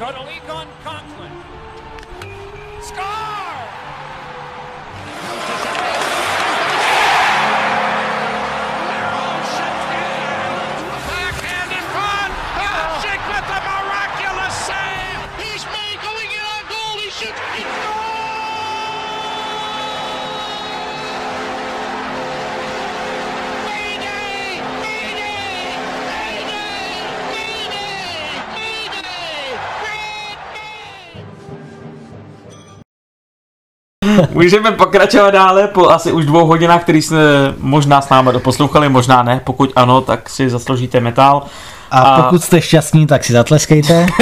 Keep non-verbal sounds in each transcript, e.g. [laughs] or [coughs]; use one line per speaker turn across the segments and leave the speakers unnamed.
Cuddly Conklin.
Můžeme pokračovat dále po asi už dvou hodinách, který jsme možná s námi doposlouchali, možná ne. Pokud ano, tak si zasloužíte metal.
A, a pokud jste šťastní, tak si zatleskejte. [laughs]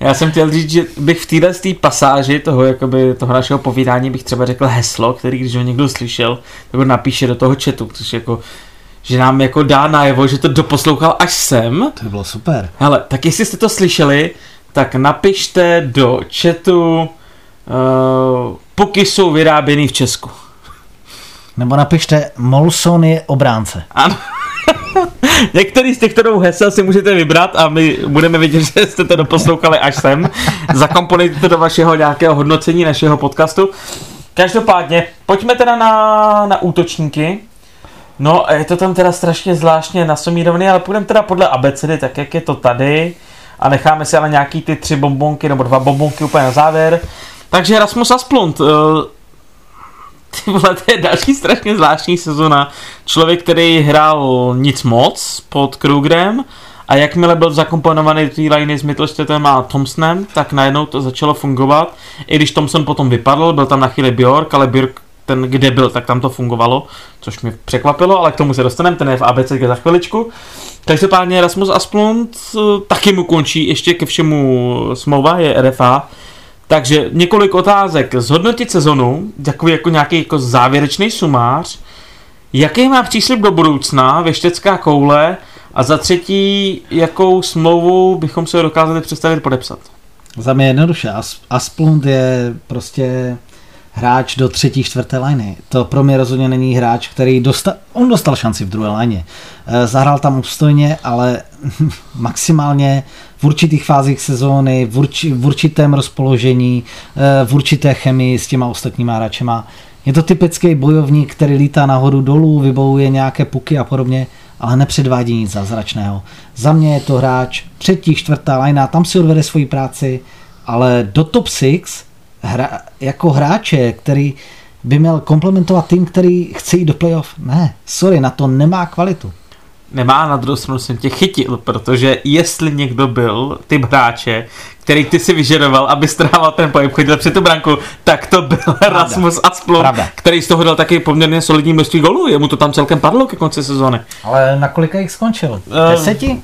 Já jsem chtěl říct, že bych v téhle tý pasáži toho, jakoby, toho našeho povídání bych třeba řekl heslo, který když ho někdo slyšel, tak ho napíše do toho chatu, což jako že nám jako dá najevo, že to doposlouchal až sem.
To by bylo super.
Hele, tak jestli jste to slyšeli, tak napište do chatu, uh, puky jsou vyráběny v Česku.
Nebo napište, Molson je obránce.
Ano. [laughs] Některý z těchto dvou hesel si můžete vybrat a my budeme vidět, [laughs] že jste to doposlouchali až sem. Zakomponujte to do vašeho nějakého hodnocení našeho podcastu. Každopádně, pojďme teda na, na útočníky. No, je to tam teda strašně zvláštně nasomírovaný, ale půjdeme teda podle abecedy, tak jak je to tady. A necháme si ale nějaký ty tři bombonky, nebo dva bombonky úplně na závěr. Takže Rasmus Asplund, eh, ty vole, to je další strašně zvláštní sezona. Člověk, který hrál nic moc pod Krugerem a jakmile byl zakomponovaný do té liney s Mittelstedtem a Thompsonem, tak najednou to začalo fungovat. I když Thompson potom vypadl, byl tam na chvíli Bjork, ale Bjork ten, kde byl, tak tam to fungovalo, což mě překvapilo, ale k tomu se dostaneme, ten je v ABC za chviličku. Každopádně Rasmus Asplund eh, taky mu končí ještě ke všemu smlouva, je RFA, takže několik otázek. Zhodnotit sezonu, takový jako nějaký jako závěrečný sumář. Jaký má příslip do budoucna, věštecká koule a za třetí, jakou smlouvu bychom se dokázali představit podepsat?
Za mě jednoduše. As- Asplund je prostě hráč do třetí, čtvrté liny. To pro mě rozhodně není hráč, který dostal, on dostal šanci v druhé lině. Eh, Zahrál tam obstojně, ale [laughs] maximálně v určitých fázích sezóny, v, urči, v určitém rozpoložení, eh, v určité chemii s těma ostatníma hráčema. Je to typický bojovník, který lítá nahoru dolů, vybavuje nějaké puky a podobně, ale nepředvádí nic zázračného. Za mě je to hráč třetí, čtvrtá lajna, tam si odvede svoji práci, ale do top 6 hra, jako hráče, který by měl komplementovat tým, který chce jít do playoff, ne, sorry, na to nemá kvalitu.
Nemá, na druhou stranu jsem tě chytil, protože jestli někdo byl typ hráče, který ty si vyžadoval, aby strával ten pohyb, chodil před tu branku, tak to byl Pravda. Rasmus Asplund,
Pravda.
který z toho dal taky poměrně solidní množství golů, jemu to tam celkem padlo ke konci sezóny.
Ale na kolika jich skončil?
Eh,
Deseti?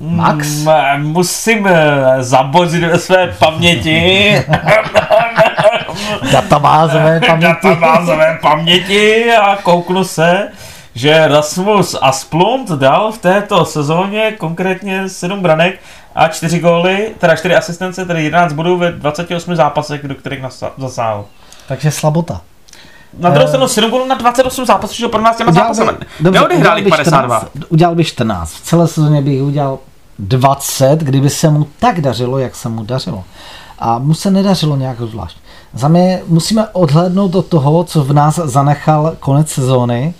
Max?
Mm, Musím eh, zabořit ve své paměti. [laughs]
Databázové [laughs] paměti.
databázové paměti a kouknu se, že Rasmus Asplund dal v této sezóně konkrétně 7 branek a 4 góly, teda 4 asistence, tedy 11 bodů ve 28 zápasech, do kterých zasáhl.
Takže slabota.
Na druhou
Eh,
stranu 7 gólů na 28 zápasů, že pro nás těma
dobře,
neodehráli
udělal by
52.
14, udělal by 14. V celé sezóně bych udělal 20, kdyby se mu tak dařilo, jak se mu dařilo. A mu se nedařilo nějak zvlášť. Za mě musíme odhlédnout od toho, co v nás zanechal konec sezóny,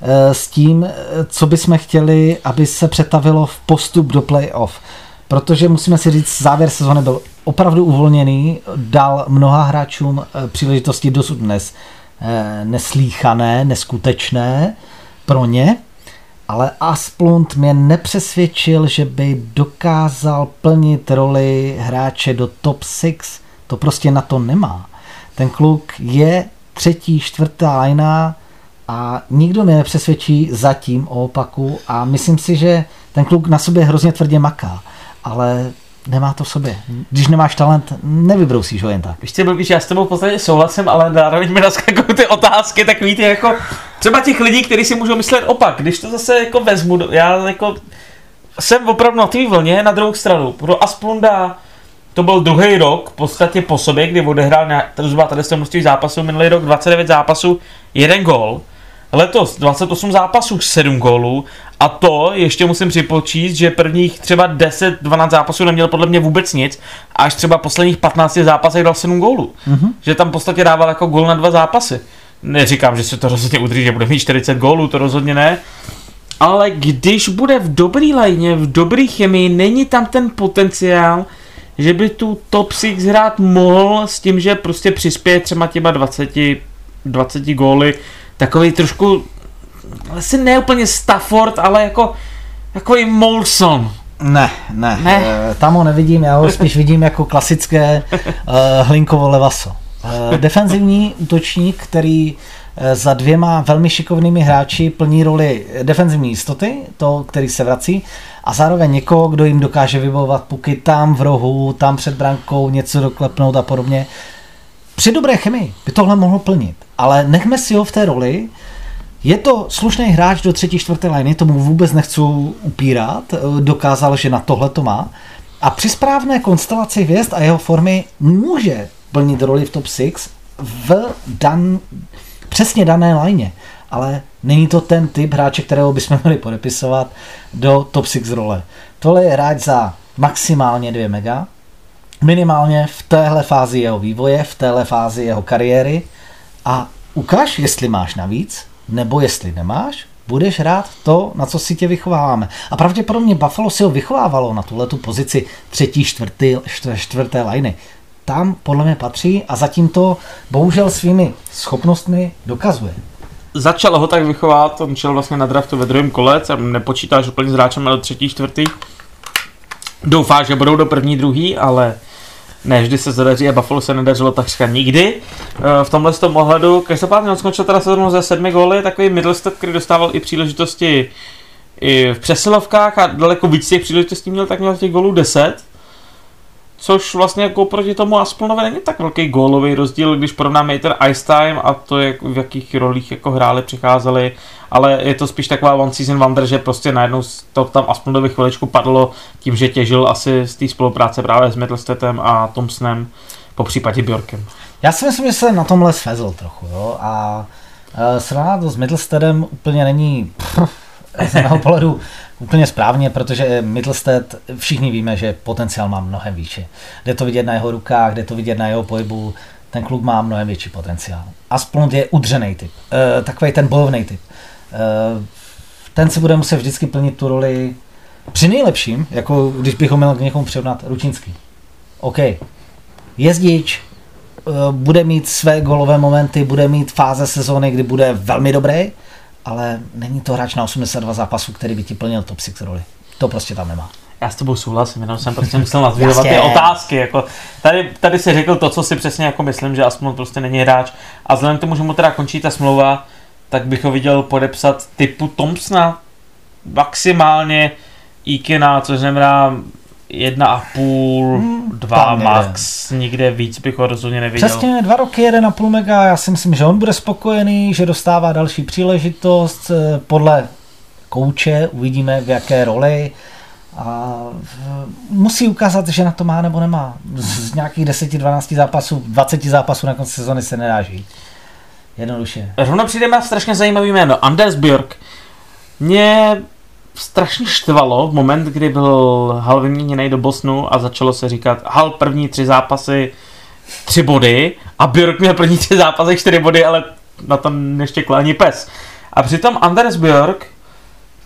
eh, s tím, eh, co bychom chtěli, aby se přetavilo v postup do playoff. Protože musíme si říct, závěr sezóny byl opravdu uvolněný, dal mnoha hráčům příležitosti dosud dnes neslíchané, neskutečné pro ně, ale Asplund mě nepřesvědčil, že by dokázal plnit roli hráče do top 6. To prostě na to nemá. Ten kluk je třetí, čtvrtá lajna a nikdo mě nepřesvědčí zatím o opaku a myslím si, že ten kluk na sobě hrozně tvrdě maká, ale nemá to v sobě. Když nemáš talent, nevybrousíš ho jen tak.
Co blbý, já s tebou v podstatě souhlasím, ale zároveň mi naskakují ty otázky, tak víte, jako třeba těch lidí, kteří si můžou myslet opak, když to zase jako vezmu, já jako jsem opravdu na té vlně na druhou stranu. Pro Asplunda to byl druhý rok v podstatě po sobě, kdy odehrál nějak, zhruba tady množství zápasů, minulý rok 29 zápasů, jeden gol. Letos 28 zápasů, 7 gólů a to ještě musím připočíst, že prvních třeba 10-12 zápasů neměl podle mě vůbec nic a až třeba posledních 15 zápasech dal 7 gólů. Mm-hmm. Že tam v podstatě dával jako gól na dva zápasy. Neříkám, že se to rozhodně udrží, že bude mít 40 gólů, to rozhodně ne. Ale když bude v dobrý lajně, v dobrý chemii, není tam ten potenciál, že by tu top 6 hrát mohl s tím, že prostě přispěje třeba těma 20, 20 góly, takový trošku, asi ne úplně Stafford, ale jako takový Molson.
Ne, ne,
Ne?
ne. tam ho nevidím, já ho [laughs] spíš vidím jako klasické uh, hlinkovo levaso. Uh, defenzivní útočník, který eh, za dvěma velmi šikovnými hráči plní roli defenzivní jistoty, to, který se vrací, a zároveň někoho, kdo jim dokáže vybojovat puky tam v rohu, tam před brankou, něco doklepnout a podobně. Při dobré chemii by tohle mohl plnit, ale nechme si ho v té roli. Je to slušný hráč do třetí, čtvrté liny, tomu vůbec nechci upírat, dokázal, že na tohle to má. A při správné konstelaci hvězd a jeho formy může plnit roli v top 6 v dan, přesně dané lajně. Ale není to ten typ hráče, kterého bychom měli podepisovat do top 6 role. Tohle je hráč za maximálně 2 mega, minimálně v téhle fázi jeho vývoje, v téhle fázi jeho kariéry a ukaž, jestli máš navíc, nebo jestli nemáš, budeš rád to, na co si tě vychováváme. A pravděpodobně Buffalo si ho vychovávalo na tuhle tu pozici třetí, čtvrtý, čtvrté liny. Tam podle mě patří a zatím to bohužel svými schopnostmi dokazuje.
Začal ho tak vychovat, on šel vlastně na draftu ve druhém kole, jsem nepočítáš úplně s hráčem, ale třetí, čtvrtý. Doufá, že budou do první, druhý, ale ne, vždy se zadaří a Buffalo se nedařilo takřka nikdy. Eh, V tomhle tom ohledu, každopádně on skončil teda sezónu ze sedmi góly, takový Middlestat, který dostával i příležitosti i v přesilovkách a daleko víc těch příležitostí měl, tak měl těch gólů 10. Což vlastně jako proti tomu Asplonovi není tak velký gólový rozdíl, když porovnáme i ten ice time a to, jak, v jakých rolích jako hráli, přicházeli, ale je to spíš taková one season wonder, že prostě najednou to tam Asplonovi chviličku padlo tím, že těžil asi z té spolupráce právě s Middlestatem a Thompsonem, po případě Bjorkem.
Já si myslím, že se na tomhle svezl trochu, jo, a e, srovnat to s Middlestedem úplně není pff, z mého pohledu úplně správně, protože Middlested, všichni víme, že potenciál má mnohem výše. Jde to vidět na jeho rukách, jde to vidět na jeho pohybu, ten kluk má mnohem větší potenciál. Asplund je udřený typ, e, takový ten bojovný typ. E, ten si bude muset vždycky plnit tu roli při nejlepším, jako když bych ho měl k někomu přirovnat, Ručínský. OK, jezdič, eh, bude mít své golové momenty, bude mít fáze sezóny, kdy bude velmi dobrý, ale není to hráč na 82 zápasů, který by ti plnil top 6 roli. To prostě tam nemá.
Já s tebou souhlasím, jenom jsem prostě myslel nazvívat ty otázky. Jako, tady, tady si řekl to, co si přesně jako myslím, že Asmund prostě není hráč. A vzhledem k tomu, že mu teda končí ta smlouva, tak bych ho viděl podepsat typu Thompsona, maximálně Ikena, což znamená jedna a půl, dva
tam jeden.
max, nikde víc bych ho rozhodně neviděl.
Přesně dva roky, jeden a půl mega, já si myslím, že on bude spokojený, že dostává další příležitost eh, podle kouče, uvidíme v jaké roli a v- musí ukázat, že na to má nebo nemá. Z nějakých 10-12 zápasů, 20 zápasů na konci sezony se nedá žít. Jednoduše.
Rovno přijde na strašně zajímavý jméno. Anders Björk. Mě strašně štvalo v moment, kdy byl Hal vyměněný do Bosnu a začalo se říkat Hal první tři zápasy tři body a Björk měl první tři zápasy čtyři body, ale na tom neštěkl ani pes. A přitom Anders Björk,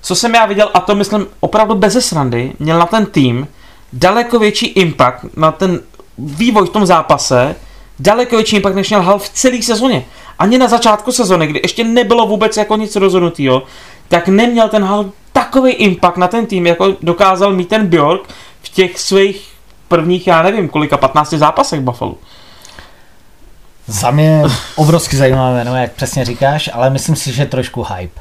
co jsem já viděl, a to myslím opravdu bez srandy, měl na ten tým daleko větší impact na ten vývoj v tom zápase, daleko větší impact, než měl Hal v celé sezóně. Ani na začátku sezóny, kdy ještě nebylo vůbec jako nic rozhodnutého, tak neměl ten Hal takový impact na ten tým, jako dokázal mít ten Bjork v těch svých prvních, já nevím, kolika, 15 zápasech Buffalo.
Za mě obrovsky zajímavé jméno, jak přesně říkáš, ale myslím si, že trošku hype.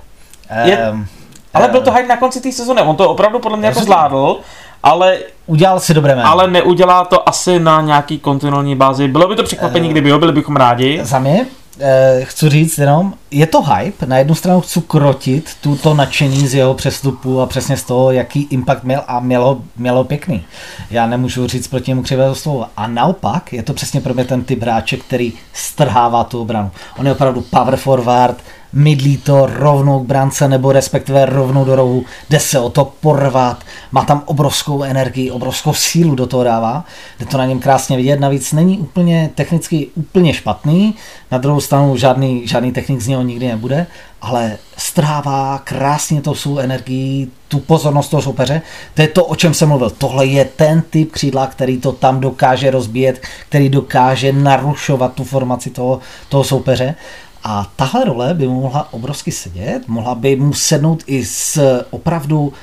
Je-
Ehm,
Ale
ehm,
byl to hype na konci té sezóny, on to opravdu podle mě jako zvládl, ale,
Udělal si dobré jméno.
ale neudělá to asi na nějaký kontinuální bázi. Bylo by to překvapení,
Eh.
kdyby jo, byli bychom rádi.
Za mě eh, chci říct jenom, je to hype, na jednu stranu chci krotit tuto nadšení z jeho přestupu a přesně z toho, jaký impact měl a mělo, mělo pěkný. Já nemůžu říct proti němu křivého slova. A naopak je to přesně pro mě ten typ hráče, který strhává tu obranu. On je opravdu power forward, mydlí to rovnou k brance nebo respektive rovnou do rohu, jde se o to porvat, má tam obrovskou energii, obrovskou sílu do toho dává, jde to na něm krásně vidět, navíc není úplně technicky úplně špatný, na druhou stranu žádný, žádný technik z něho nikdy nebude, ale strává krásně to svou energii, tu pozornost toho soupeře. To je to, o čem jsem mluvil. Tohle je ten typ křídla, který to tam dokáže rozbíjet, který dokáže narušovat tu formaci toho, toho soupeře. A tahle role by mu mohla obrovsky sedět, mohla by mu sednout i s opravdu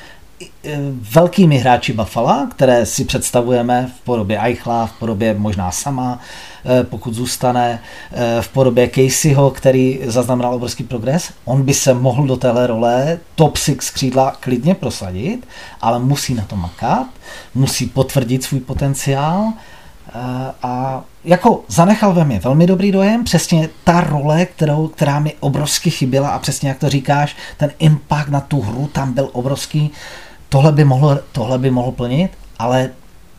e, velkými hráči Buffalo, které si představujeme v podobě Eichla, v podobě možná sama, e, pokud zůstane, e, v podobě Caseyho, který zaznamenal obrovský progres. On by se mohl do téhle role top 6 křídla klidně prosadit, ale musí na to makat, musí potvrdit svůj potenciál a jako zanechal ve mě velmi dobrý dojem, přesně ta role, kterou, která mi obrovsky chyběla a přesně jak to říkáš, ten impact na tu hru tam byl obrovský, tohle by mohl, tohle by mohl plnit, ale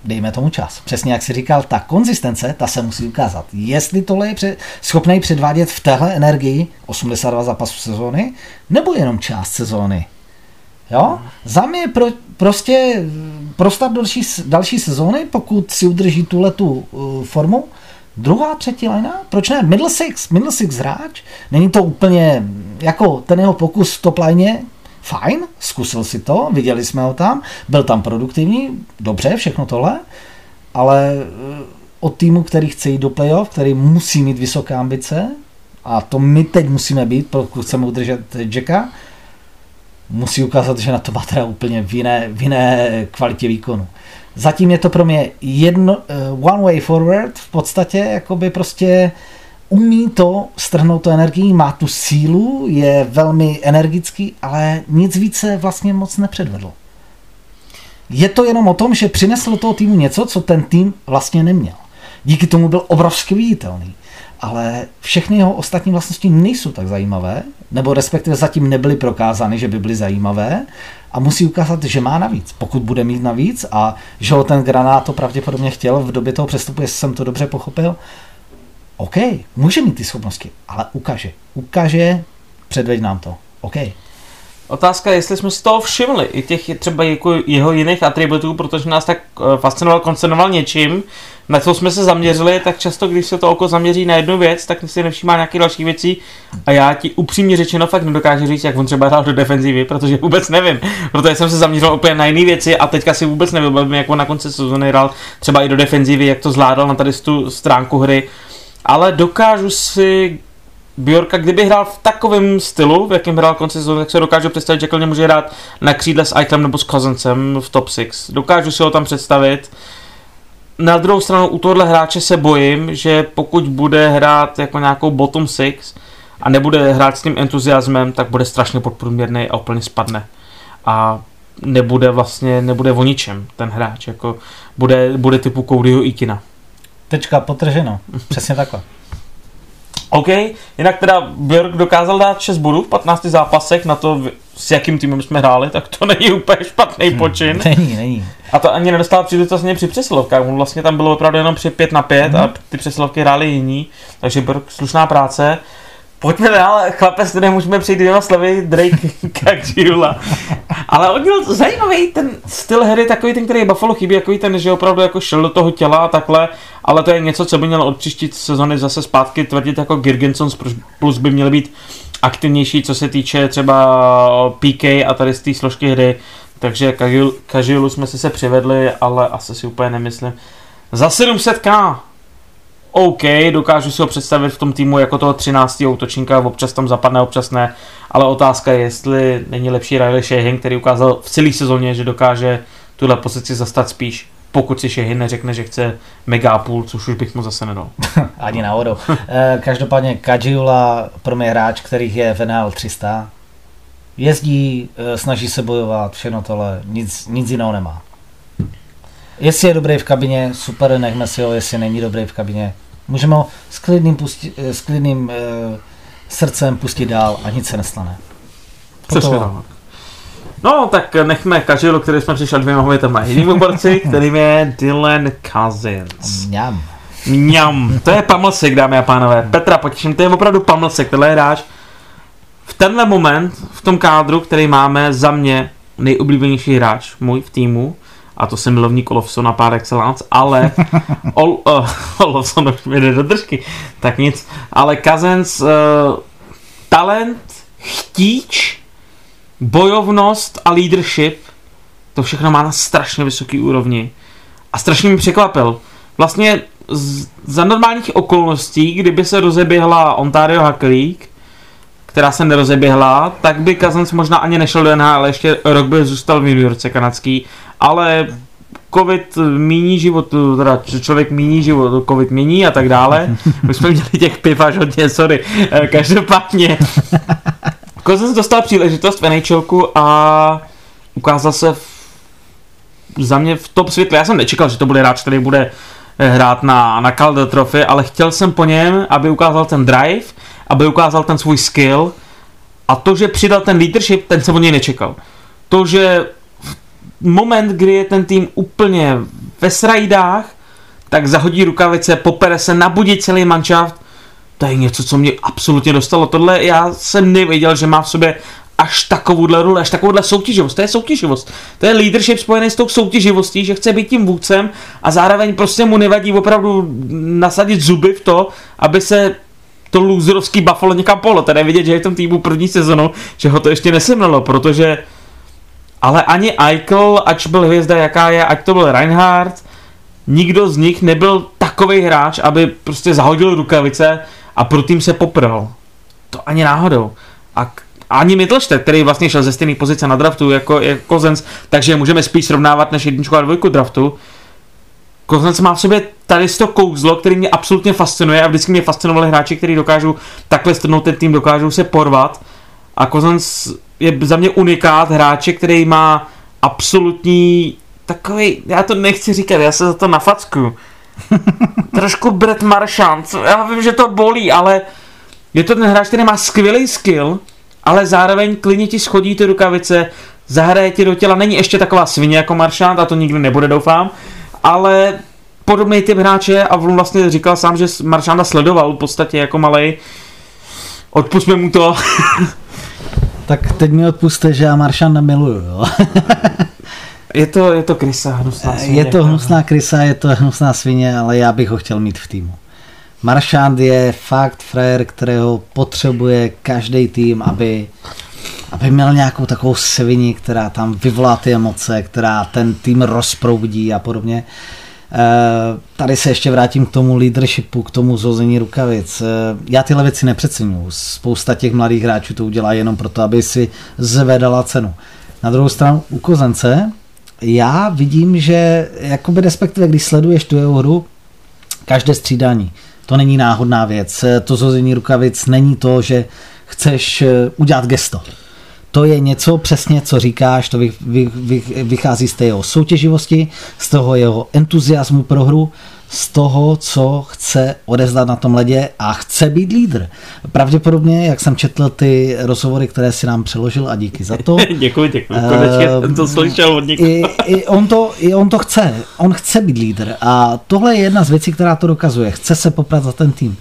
dejme tomu čas. Přesně jak si říkal, ta konzistence, ta se musí ukázat. Jestli tohle je před, schopný předvádět v téhle energii 82 zápasů sezóny, nebo jenom část sezóny. Jo? Za mě pro, prostě pro start další, další sezóny, pokud si udrží tuhle tu uh, formu, druhá, třetí lina, proč ne? Middle six, middle six hráč, není to úplně jako ten jeho pokus v top line, fajn, zkusil si to, viděli jsme ho tam, byl tam produktivní, dobře, všechno tohle, ale uh, od týmu, který chce jít do playoff, který musí mít vysoké ambice, a to my teď musíme být, pokud chceme udržet Jacka, musí ukázat, že na to má teda úplně v jiné, v jiné kvalitě výkonu. Zatím je to pro mě jedno, uh, one way forward, v podstatě jakoby prostě umí to strhnout tu energii, má tu sílu, je velmi energický, ale nic více vlastně moc nepředvedl. Je to jenom o tom, že přinesl do toho týmu něco, co ten tým vlastně neměl. Díky tomu byl obrovsky viditelný ale všechny jeho ostatní vlastnosti nejsou tak zajímavé, nebo respektive zatím nebyly prokázány, že by byly zajímavé a musí ukázat, že má navíc, pokud bude mít navíc a že ho ten granát to pravděpodobně chtěl v době toho přestupu, jestli jsem to dobře pochopil, OK, může mít ty schopnosti, ale ukáže. Ukáže, předveď nám to. OK.
Otázka je, jestli jsme si toho všimli, i těch třeba jako jeho jiných atributů, protože nás tak eh, fascinoval, koncernoval něčím, na co jsme se zaměřili, tak často, když se to oko zaměří na jednu věc, tak si nevšímá nějaké další věcí a já ti upřímně řečeno fakt nedokážu říct, jak on třeba hrál do defenzivy, protože vůbec nevím, protože jsem se zaměřil úplně na jiné věci a teďka si vůbec nevím, jak on na konci sezóny hrál třeba i do defenzivy, jak to zvládal na tady tu stránku hry, ale dokážu si Bjorka, kdyby hrál v takovém stylu, v jakém hrál konci sezóny, tak se dokážu představit, že klidně může hrát na křídle s Eiklem nebo s Cousinsem v top 6. Dokážu si ho tam představit. Na druhou stranu u tohle hráče se bojím, že pokud bude hrát jako nějakou bottom 6 a nebude hrát s tím entuziasmem, tak bude strašně podprůměrný a úplně spadne. A nebude vlastně, nebude o ničem ten hráč, jako bude, bude typu Codyho Ikina.
Tečka, potrženo. [laughs] Přesně takhle.
OK, jinak teda Björk dokázal dát 6 bodů v 15 zápasech na to, s jakým týmem jsme hráli, tak to [laughs] není úplně špatný hmm, počin.
Není, není.
A to ani nedostal příležitost při přesilovkách, on vlastně tam bylo opravdu jenom při 5 na 5 hmm. a ty přesilovky hráli jiní, takže Björk slušná práce. Pojďme dál, chlape, s můžeme přijít dvěma slovy, Drake [laughs] Kajula. Ale on měl zajímavý ten styl hry, takový ten, který Buffalo chybí, takový ten, že opravdu jako šel do toho těla a takhle, ale to je něco, co by měl od příští sezony zase zpátky tvrdit jako Girgensons, plus by měl být aktivnější, co se týče třeba PK a tady z té složky hry, takže Kajilu jsme si se přivedli, ale asi si úplně nemyslím. Za 700k OK, dokážu si ho představit v tom týmu jako toho 13. útočníka, občas tam zapadne, občas ne, ale otázka je, jestli není lepší Riley Sheehan, který ukázal v celé sezóně, že dokáže tuhle pozici zastat spíš, pokud si Sheehan neřekne, že chce mega půl, což už bych mu zase nedal. [laughs]
Ani náhodou. Eh, každopádně Kajiula pro mě hráč, kterých je v NL 300, jezdí, eh, snaží se bojovat, všechno tohle, nic, nic jiného nemá. Jestli je dobrý v kabině, super, nechme si ho, jestli není dobrý v kabině. Můžeme ho s klidným, pusti, eh, s klidným uh, srdcem pustit dál a nic se nestane.
Přesně tak. No, tak nechme Kažilu, který jsme přišli dvěma hovětama jiným borci, [laughs] kterým je Dylan Cousins.
Mňam.
Mňam. To je pamlsek, dámy a pánové. Petra, potěším, to je opravdu pamlsek, tenhle hráč tenhle moment, v tom kádru, který máme za mě nejoblíbenější hráč můj v týmu, a to jsem milovník Olofsona par excellence, ale [laughs] Ol, uh, Olofson už mi jde do držky, tak nic, ale Kazens uh, talent, chtíč, bojovnost a leadership, to všechno má na strašně vysoký úrovni. A strašně mi překvapil. Vlastně z, za normálních okolností, kdyby se rozeběhla Ontario Hockey League, která se nerozeběhla, tak by Kazans možná ani nešel do NHL, ale ještě rok by zůstal v New Yorkce kanadský, ale covid míní život, teda člověk míní život, covid mění a tak dále. [laughs] My jsme měli těch piv až hodně, sorry. Eh, Každopádně Kozens dostal příležitost v NHLku a ukázal se v, za mě v top světle. Já jsem nečekal, že to bude hráč, který bude eh, hrát na, na Calder Trophy, ale chtěl jsem po něm, aby ukázal ten drive, aby ukázal ten svůj skill a to, že přidal ten leadership, ten jsem od něj nečekal. To, že moment, kdy je ten tým úplně ve srajdách, tak zahodí rukavice, popere se, nabudí celý manšaft. To je něco, co mě absolutně dostalo. Tohle já jsem nevěděl, že má v sobě až takovouhle roli, až takovouhle soutěživost. To je soutěživost. To je leadership spojený s tou soutěživostí, že chce být tím vůdcem a zároveň prostě mu nevadí opravdu nasadit zuby v to, aby se to loserovský Buffalo někam polo. Tady vidět, že je v tom týmu první sezonu, že ho to ještě nesemlelo, protože ale ani Eichel, ač byl hvězda jaká je, ať to byl Reinhardt, nikdo z nich nebyl takový hráč, aby prostě zahodil rukavice a pro tým se popral. To ani náhodou. A ani Mittelstedt, který vlastně šel ze stejné pozice na draftu jako, jako Kozens, takže můžeme spíš srovnávat než jedničku a dvojku draftu. Kozens má v sobě tady to kouzlo, který mě absolutně fascinuje a vždycky mě fascinovali hráči, kteří dokážou takhle strnout ten tým, dokážou se porvat. A Kozens je za mě unikát hráče, který má absolutní takový, já to nechci říkat, já se za to nafacku. [laughs] Trošku Brett Marchand, já vím, že to bolí, ale je to ten hráč, který má skvělý skill, ale zároveň klidně ti schodí ty rukavice, zahraje ti do těla, není ještě taková svině jako Marchand a to nikdy nebude, doufám, ale podobný typ hráče a on vlastně říkal sám, že Marchanda sledoval v podstatě jako malej. Odpustme mu to. [laughs]
Tak teď mi odpuste, že já Maršanda miluju, jo. [laughs]
je to, je to krysa, hnusná svině.
Je to hnusná krysa, je to hnusná svině, ale já bych ho chtěl mít v týmu. Maršand je fakt frajer, kterého potřebuje každý tým, aby, aby měl nějakou takovou svini, která tam vyvolá ty emoce, která ten tým rozproudí a podobně. Eh, tady se ještě vrátím k tomu leadershipu, k tomu zhození rukavic. Eh, já tyhle věci nepřeceňuju. Spousta těch mladých hráčů to udělá jenom proto, aby si zvedala cenu. Na druhou stranu u Kozence já vidím, že jakoby respektive, když sleduješ tu jeho hru, každé střídání, to není náhodná věc. Eh, to zhození rukavic není to, že chceš udělat gesto to je něco přesně, co říkáš, to vy, vy, vy, vychází z té jeho soutěživosti, z toho jeho entuziasmu pro hru, z toho, co chce odezdat na tom ledě a chce být lídr. Pravděpodobně, jak jsem četl ty rozhovory, které si nám přeložil a díky za to. [laughs]
děkuji, děkuji. Konečně uh, jsem to slyšel od
I, i, on to, I on to chce. On chce být lídr a tohle je jedna z věcí, která to dokazuje. Chce se poprat za ten tým.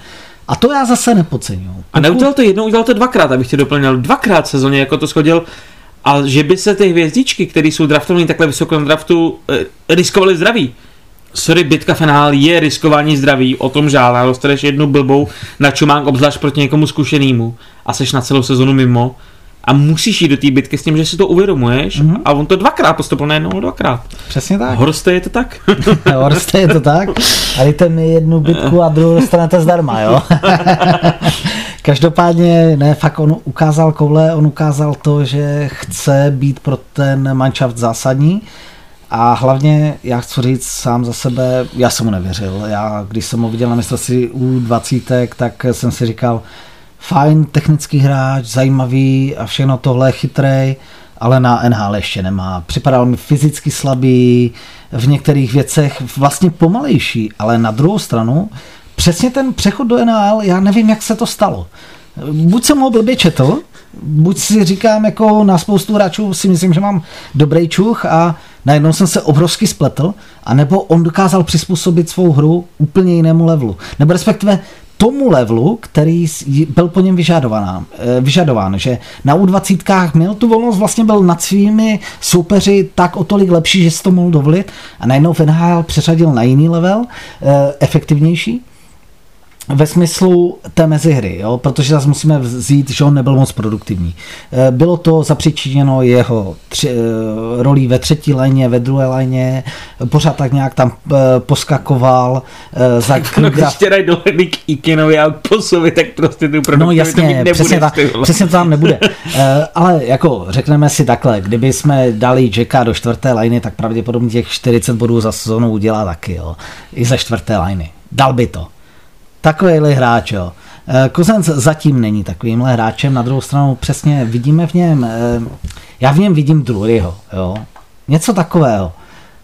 A to já zase nepodceňuji. Pokud...
A neudělal to jednou, udělal to dvakrát, abych tě doplnil. Dvakrát sezóně jako to schodil. A že by se ty hvězdičky, které jsou draftované takhle vysoko na draftu, eh, riskovali zdraví. Sorry, bitka finál je riskování zdraví, o tom žádná, dostaneš jednu blbou na čumánk, obzvlášť proti někomu zkušenému a seš na celou sezonu mimo a musíš jít do té bitky s tím, že si to uvědomuješ mm-hmm. a on to dvakrát postupil, nejednou dvakrát.
Přesně tak.
Horste je to tak? [laughs]
Horste je to tak. A dejte mi jednu bitku a druhou dostanete zdarma, jo? [laughs] Každopádně, ne, fakt on ukázal koule, on ukázal to, že chce být pro ten manšaft zásadní a hlavně já chci říct sám za sebe, já jsem mu nevěřil. Já, když jsem ho viděl na mistrovství u 20, tak jsem si říkal, fajn technický hráč, zajímavý a všechno tohle chytrej, ale na NHL ještě nemá. Připadal mi fyzicky slabý, v některých věcech vlastně pomalejší, ale na druhou stranu přesně ten přechod do NHL, já nevím, jak se to stalo. Buď jsem ho blbě četl, buď si říkám, jako na spoustu hráčů si myslím, že mám dobrý čuch a najednou jsem se obrovsky spletl, anebo on dokázal přizpůsobit svou hru úplně jinému levelu. Nebo respektive tomu levelu, který byl po něm vyžadován, eh, vyžadován, že na U20 měl tu volnost, vlastně byl nad svými soupeři tak o tolik lepší, že si to mohl dovolit a najednou v NHL přeřadil na jiný level, eh, efektivnější ve smyslu té mezihry, jo? protože zase musíme vzít, že on nebyl moc produktivní. Eh, bylo to zapříčiněno jeho tři, eh, rolí ve třetí léně, ve druhé léně, pořád tak nějak tam eh, poskakoval.
Za [laughs] no, když tě dají do k Ikinovi a Posovi, tak prostě tu
No jasně, přesně, ta, přesně to tam nebude. [laughs] Ale jako řekneme si takhle, kdyby jsme dali Jacka do čtvrté lajny, tak pravděpodobně těch 40 bodů za sezonu udělá taky, jo. I ze čtvrté lajny. Dal by to. Takovýhle hráč, jo. Eh, Kozenc zatím není takovýmhle hráčem, na druhou stranu přesně vidíme v něm, eh, já v něm vidím Druryho, jo. Něco takového.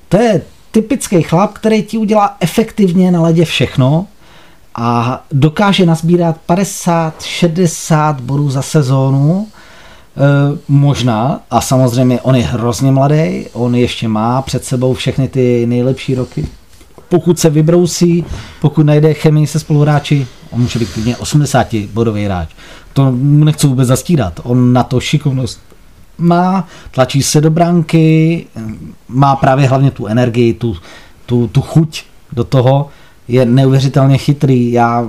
To je typický chlap, který ti udělá efektivně na ledě všechno a dokáže nazbírat 50-60 bodů za sezónu, E, možná, a samozřejmě on je hrozně mladý, on ještě má před sebou všechny ty nejlepší roky pokud se vybrousí, pokud najde chemii se spoluhráči, on může být klidně 80 bodový hráč. To nechci vůbec zastírat. On na to šikovnost má, tlačí se do branky, má právě hlavně tu energii, tu, tu, tu chuť do toho, je neuvěřitelně chytrý. Já,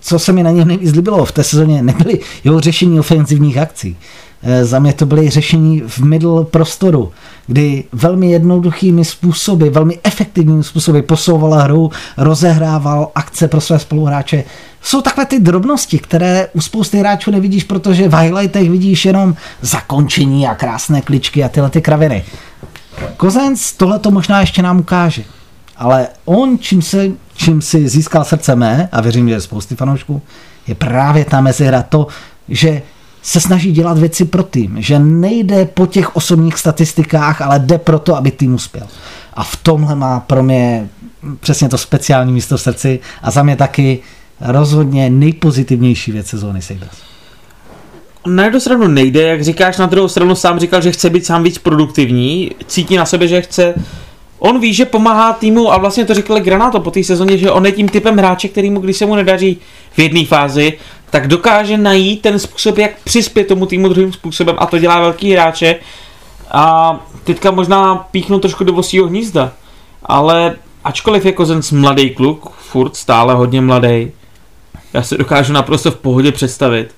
co se mi na něm nejvíc líbilo v té sezóně, nebyly jeho řešení ofenzivních akcí. Eh, za mě to byly řešení v middle prostoru, kdy velmi jednoduchými způsoby, velmi efektivními způsoby posouvala hru, rozehrával akce pro své spoluhráče. Jsou takové ty drobnosti, které u spousty hráčů nevidíš, protože v highlightech vidíš jenom zakončení a krásné kličky a tyhle ty kraviny. Kozenc tohle to možná ještě nám ukáže. Ale on, čím, se, čím si získal srdce mé, a věřím, že spousty fanoušků, je právě ta mezihra to, že se snaží dělat věci pro tým, že nejde po těch osobních statistikách, ale jde pro to, aby tým uspěl. A v tomhle má pro mě přesně to speciální místo v srdci a za mě taky rozhodně nejpozitivnější věc sezóny Sabres.
Na jednu stranu nejde, jak říkáš, na druhou stranu sám říkal, že chce být sám víc produktivní, cítí na sebe, že chce On ví, že pomáhá týmu a vlastně to řekl Granato po té sezóně, že on je tím typem hráče, který mu, když se mu nedaří v jedné fázi, tak dokáže najít ten způsob, jak přispět tomu týmu druhým způsobem a to dělá velký hráče. A teďka možná píchnu trošku do vosího hnízda, ale ačkoliv je Kozenc mladý kluk, furt stále hodně mladý, já se dokážu naprosto v pohodě představit,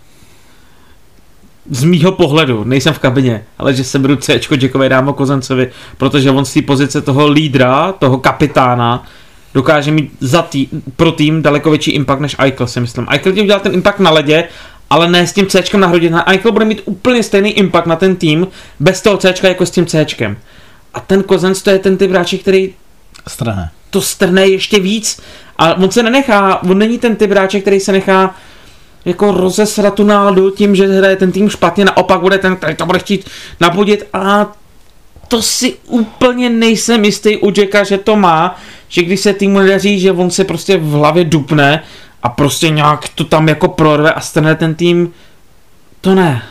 z mýho pohledu, nejsem v kabině, ale že se beru C Jackovi dámo Kozencovi, protože on z té pozice toho lídra, toho kapitána, dokáže mít za tý, pro tým daleko větší impact než Eichel, si myslím. Eichel tím udělal ten impact na ledě, ale ne s tím C na hrodě. Eichel bude mít úplně stejný impact na ten tým bez toho C jako s tím C. A ten Kozenc to je ten typ hráče, který
strhne.
to strhne ještě víc. A on se nenechá, on není ten typ hráče, který se nechá jako rozesrat tu náladu tím, že hraje ten tým špatně, naopak bude ten, který to bude chtít nabudit a to si úplně nejsem jistý u Jacka, že to má, že když se týmu nedaří, že on se prostě v hlavě dupne a prostě nějak to tam jako prorve a strne ten tým, to ne.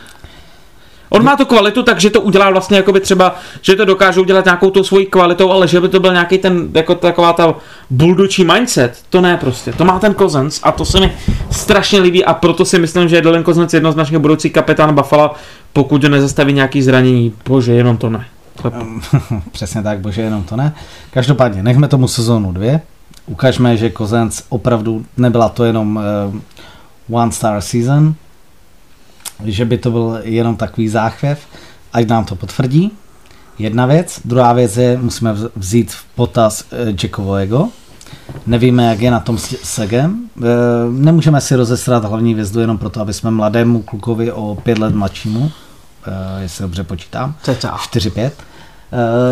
On má tu kvalitu, takže to udělá vlastně jako by třeba, že to dokáže udělat nějakou tou svojí kvalitou, ale že by to byl nějaký ten, jako taková ta buldočí mindset, to ne prostě. To má ten Kozenc a to se mi strašně líbí a proto si myslím, že je Dylan Kozenc jednoznačně budoucí kapitán Buffalo, pokud nezastaví nějaký zranění. Bože, jenom to ne. [laughs]
Přesně tak, bože, jenom to ne. Každopádně, nechme tomu sezónu dvě. Ukažme, že Kozenc opravdu nebyla to jenom uh, one star season, že by to byl jenom takový záchvěv, ať nám to potvrdí. Jedna věc. Druhá věc je, musíme vzít v potaz uh, Jackovo ego. Nevíme, jak je na tom s Segem. Uh, nemůžeme si rozesrat hlavní hvězdu jenom proto, aby jsme mladému klukovi o pět let mladšímu uh, jestli dobře počítám, 4-5, uh,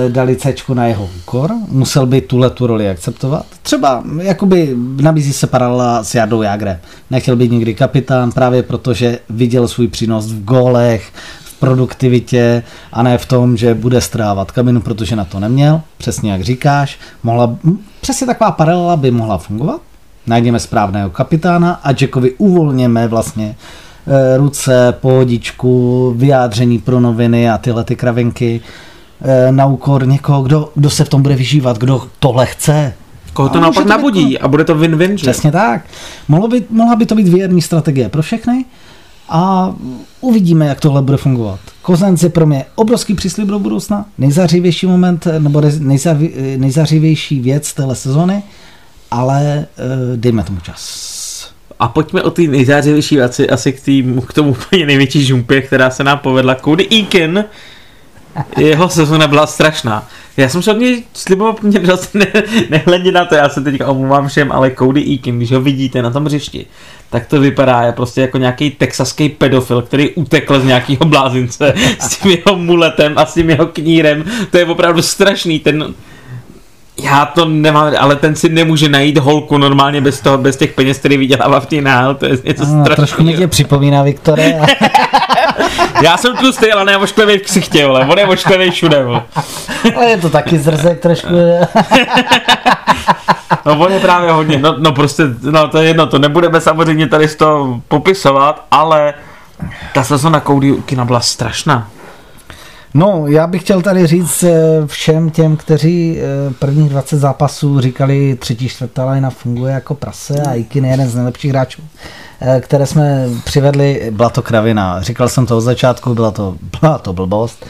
dali C na jeho úkor, musel by tuhle tu roli akceptovat. Třeba jakoby nabízí se paralela s Jardou Jagrem. Nechtěl být nikdy kapitán právě protože viděl svůj přínos v gólech, v produktivitě a ne v tom, že bude strávat kabinu, protože na to neměl. Přesně jak říkáš, mohla, přesně taková paralela by mohla fungovat. Najdeme správného kapitána a Jackovi uvolněme vlastně Eh, ruce, pohodičku, vyjádření pro noviny a tyhle ty kravinky eh, na úkor někoho, kdo, kdo se v tom bude vyžívat, kdo tohle chce.
Koho to naopak
může to být
nabudí a bude to win-win, že?
Přesně tak. Mohlo by, mohla by to být věrní strategie pro všechny a uvidíme, jak tohle bude fungovat. Kozenc je pro mě obrovský příslip do budoucna, nejzařivější moment, nebo nejzaři, nejzařivější věc téhle sezony, ale dejme tomu čas.
A pojďme o ty nejzářivější věci asi k, tým, k tomu úplně největší žumpě, která se nám povedla. Cody Eakin, jeho sezona byla strašná. Já jsem se od něj sliboval mě dost [laughs] ne, nehledě na to, já se teďka omluvám všem, ale Cody Eakin, když ho vidíte na tom hřišti, tak to vypadá je prostě jako nějaký texaský pedofil, který utekl z nějakého blázince [laughs] s tím jeho muletem a s tím jeho knírem. To je opravdu strašný, ten, já to nemám, ale ten si nemůže najít holku normálně bez toho, bez těch peněz, který vydělává v té nál, to je něco
No,
strašného.
trošku mě tě připomíná, Viktore. [laughs]
Já jsem tu stejl, ale ne ošklivý v ksichtě, vole. on je ošklivý všude, vole.
ale je to taky zrzek trošku.
No on je právě hodně, no, no prostě, no to je jedno, to nebudeme samozřejmě tady z toho popisovat, ale ta sezona Cody Kina byla strašná.
No, já bych chtěl tady říct eh, všem těm, kteří eh, prvních 20 zápasů říkali třetí, čtvrtá lajna funguje jako prase a Ikin je jeden z nejlepších hráčů, eh, které jsme přivedli, byla to kravina. Říkal jsem to od začátku, byla to, [laughs] byla to blbost.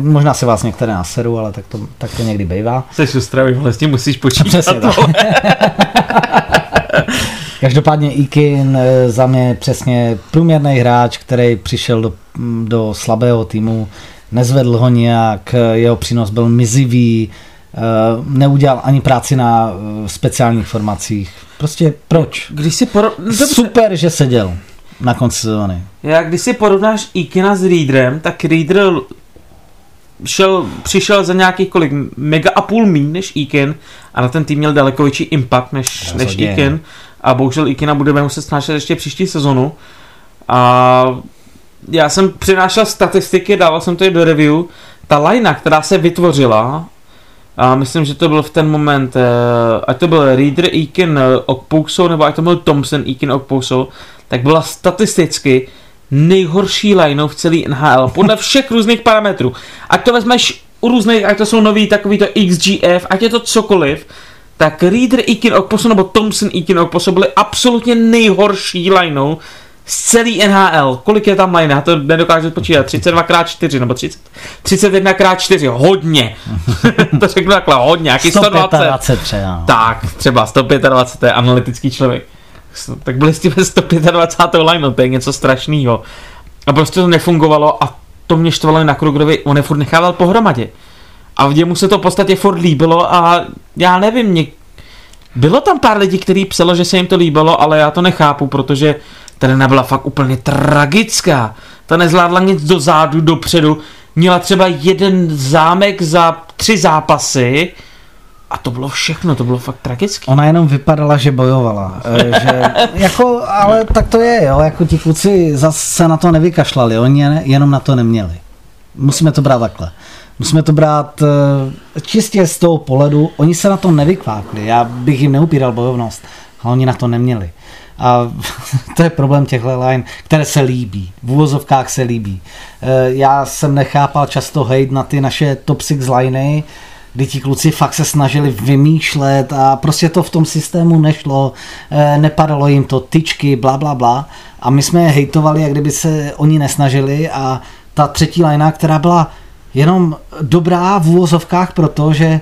Možná si vás některé naseru, ale tak to, tak to někdy bývá.
Jsi ustravý, vole, s tím musíš počítat.
Přesně tak. [laughs] Každopádně Ikin za mě přesně průměrný hráč, který přišel do, do slabého týmu, nezvedl ho nějak, eh, jeho přínos byl mizivý, eh, neudělal ani práci na eh, speciálních formacích. Prostě proč?
Když si poro... Dobře.
Super, že seděl na konci sezóny.
Já, když si porovnáš Ikina s Readerem, tak Reader šel, přišel za nějakých kolik, mega a půl míň než Ikin a na ten tým měl daleko větší impact než, než
Rozhodně.
Ikin a bohužel Ikina budeme muset snášet ještě příští sezonu a já jsem přinášel statistiky, dával jsem to i do review, ta linea, která se vytvořila, a myslím, že to byl v ten moment, eh, ať to byl Reader, Eakin, Okpousou, nebo ať to byl Thompson, Eakin, Okpousou, tak byla statisticky nejhorší lineou v celé NHL, podle všech různých parametrů. Ať to vezmeš u různých, ať to jsou nový takový to XGF, ať je to cokoliv, tak Reader, Eakin, Okpousou nebo Thompson, Eakin, Okpousou byly absolutně nejhorší lineou z celý NHL. Kolik je tam line? Já to nedokážu počítat. 32x4 nebo 30, 31x4. Hodně. [laughs] to řeknu takhle, hodně. Nějaký 120.
125 třeba.
Tak, třeba 125, to je analytický člověk. Tak byli s tím 125. line, to je něco strašného. A prostě to nefungovalo a to mě štvalo na Krugerovi, on je furt nechával pohromadě. A v němu se to v podstatě furt líbilo a já nevím, mě... bylo tam pár lidí, kteří psalo, že se jim to líbilo, ale já to nechápu, protože ta Lena byla fakt úplně tragická. Ta nezvládla nic do zádu, dopředu. Měla třeba jeden zámek za tři zápasy a to bylo všechno, to bylo fakt tragické.
Ona jenom vypadala, že bojovala. eh, že, [laughs] jako, ale tak to je, jo, jako ti kluci zase na to nevykašlali, oni je- jenom na to neměli. Musíme to brát takhle. Musíme to brát eh, čistě z toho pohledu, oni se na to nevykvákli, já bych jim neupíral bojovnost, ale oni na to neměli. A [laughs] to je problém těchto line, které se líbí. V úvozovkách se líbí. Eh, Já jsem nechápal často hate na ty naše top 6 liney, kdy ti kluci fakt se snažili vymýšlet a prostě to v tom systému nešlo, eh, nepadalo jim to, tyčky, bla, bla, bla. A my jsme je hejtovali, jak kdyby se oni nesnažili a ta třetí lajna, která byla jenom dobrá v úvozovkách, protože